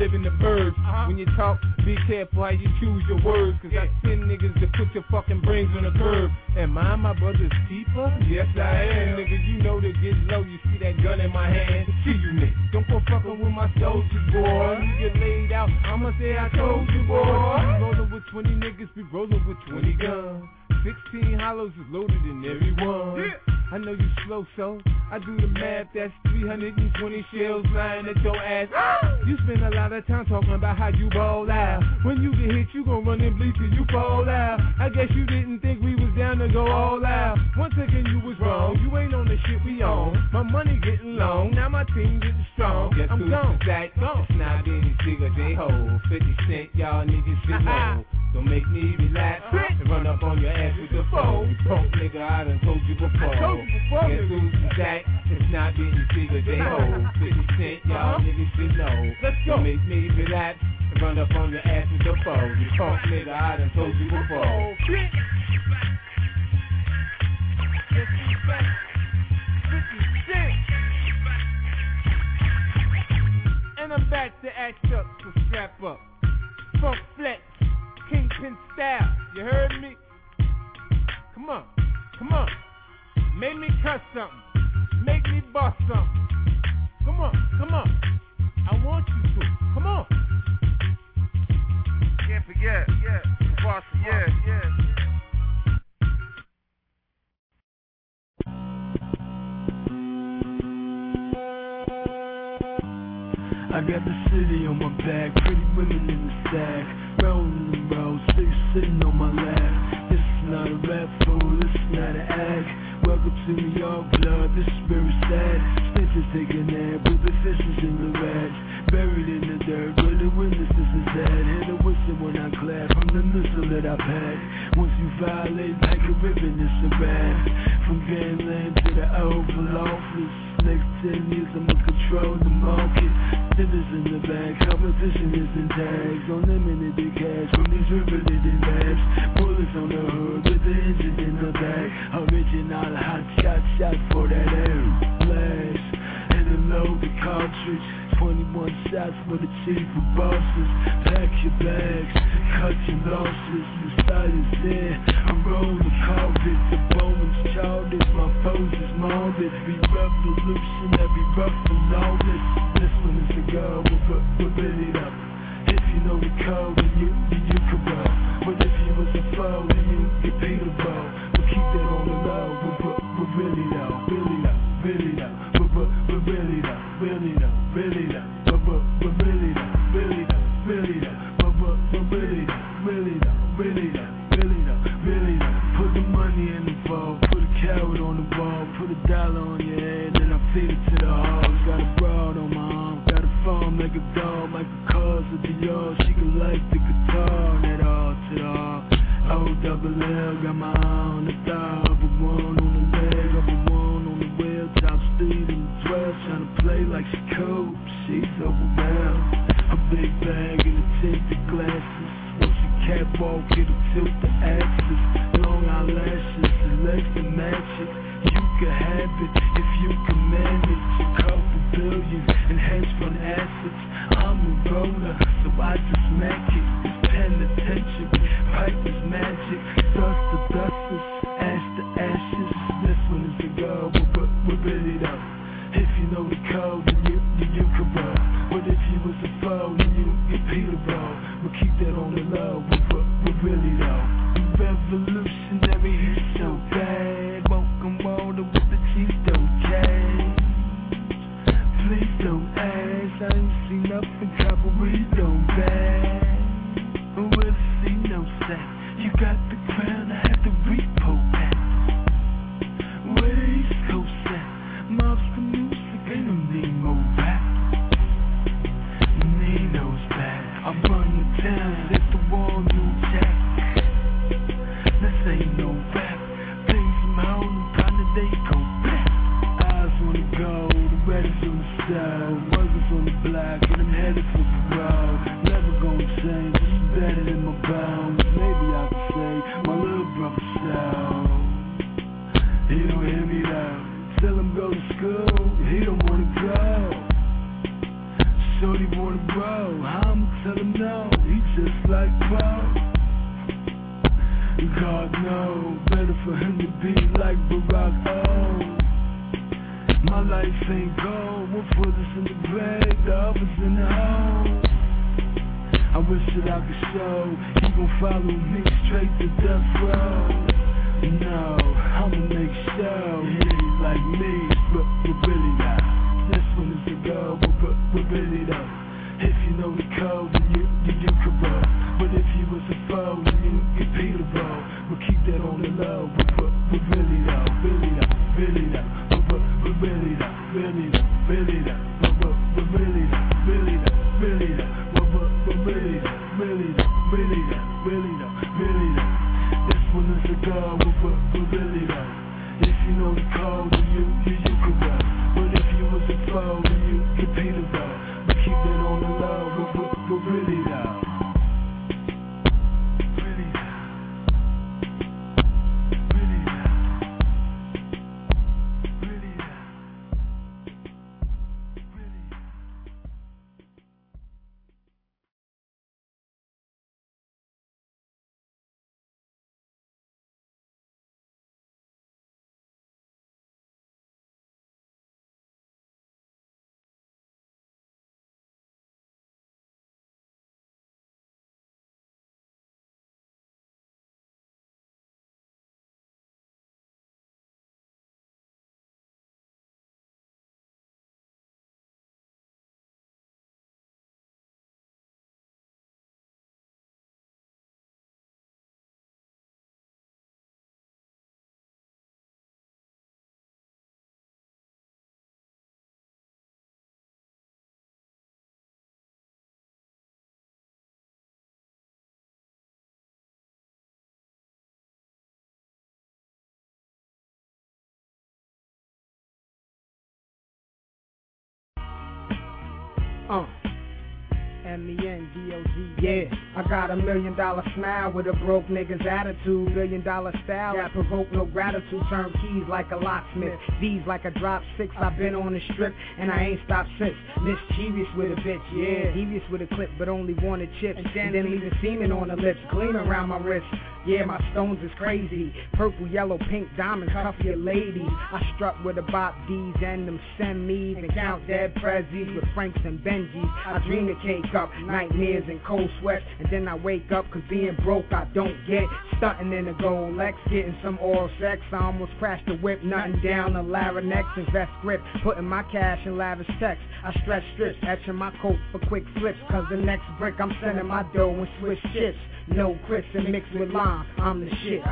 live in the birds. Uh-huh. When you talk, be careful how you choose your words, cause yeah. I send niggas to put your fucking brains on the curb. Am I my brother's keeper? Yes, I am. Niggas, you know to get low, you see that gun in my hand. See you, nigga. Don't go fucking with my soldiers, boy. You get laid out, I'ma say I told you, boy. We rollin' with 20 niggas, we rollin' with 20 guns. 16 hollows is loaded in every one. Yeah. I know you slow, so I do the math. That's 320 shells lying at your ass. Ah! You spend a lot of time talking about how you ball out. When you get hit, you gon' run and bleed till you fall out. I guess you didn't think we down to go all out. Once again, you was wrong. You ain't on the shit we own. My money getting long. Now my team getting strong. Guess I'm gone. That gone. It's not any they hold. 50 cent, y'all niggas should uh-huh. know. Don't make me relax and run up on your ass with the phone. You Punk nigga, I done told you before. I told you before. Guess who's that? It's not getting bigger, they uh-huh. hold. 50 cent, y'all uh-huh. niggas should know. Let's go. Don't make me relax and run up on your ass with the phone. You punk nigga, I done told you before. Oh, And I'm back to act up, so strap up. Funk flex Kingpin style. You heard me? Come on, come on. Make me cut something. Make me bust something. Come on, come on. I want you to. Come on. Can't forget, yeah, Boston, yeah, yeah. I got the city on my back, pretty women in the sack. Rolling the road, six sitting on my lap. This is not a rap fool, this is not an act. Welcome to New York, blood, this is very sad. Stitches taking nap with the fishes in the rats. Buried in the dirt, where the witnesses is at. Hear the whistle when I clap from the missile that I pack. Once you violate like a ribbon, it's a wrap. From gangland to the Oval Office next ten years I'ma control the market. Dinners in the bag, competition is in tags. Unlimited cash from these riveted labs. Bullets on the hood with the engine in the back. Original hot shot shot for that air blast. And a loaded cartridge. 21 shots for the chief of bosses. Pack your bags, cut your losses. The style is there. I roll the carpet. The Bowman's childish. My foes is morbid. We revolutionary, rough and lawless. This This one is a go, but we're ready up. If you know the code, then you, then you can roll. But if you was a foe, then you get paid a roll. We'll keep that on the low. We're, we're really low, really low, really low. We're, we're low, really low, of. She can like the guitar, that all to all. O double L, got my eye on the of a one on the leg, a one on the wheel, top speed in the 12, trying to play like she cool, she's overwhelmed. A big bag Uh. M-E-N-D-O-Z. Yeah, I got a million dollar smile with a broke nigga's attitude. Billion dollar style that provoke no gratitude. Turn keys like a locksmith. These like a drop six. I've been on the strip and I ain't stopped since. Mischievous with a bitch, yeah. Devious with a clip, but only wanted chips. And then leaving semen on the lips. Gleam around my wrist. Yeah, my stones is crazy. Purple, yellow, pink diamonds, cuff your ladies. I struck with the Bop D's and them semis and count dead prezzies with Franks and Benjis. I dream to cake up nightmares and cold sweats, and then I wake up cause being broke I don't get. Stunting in a gold Lex, getting some oral sex. I almost crashed the whip, nothing down the larynx, invest grip, putting my cash in lavish checks. I stretch strips, etching my coat for quick flips, cause the next brick I'm sending my dough in Swiss chips. No Chris and mixed with lime, I'm the shit.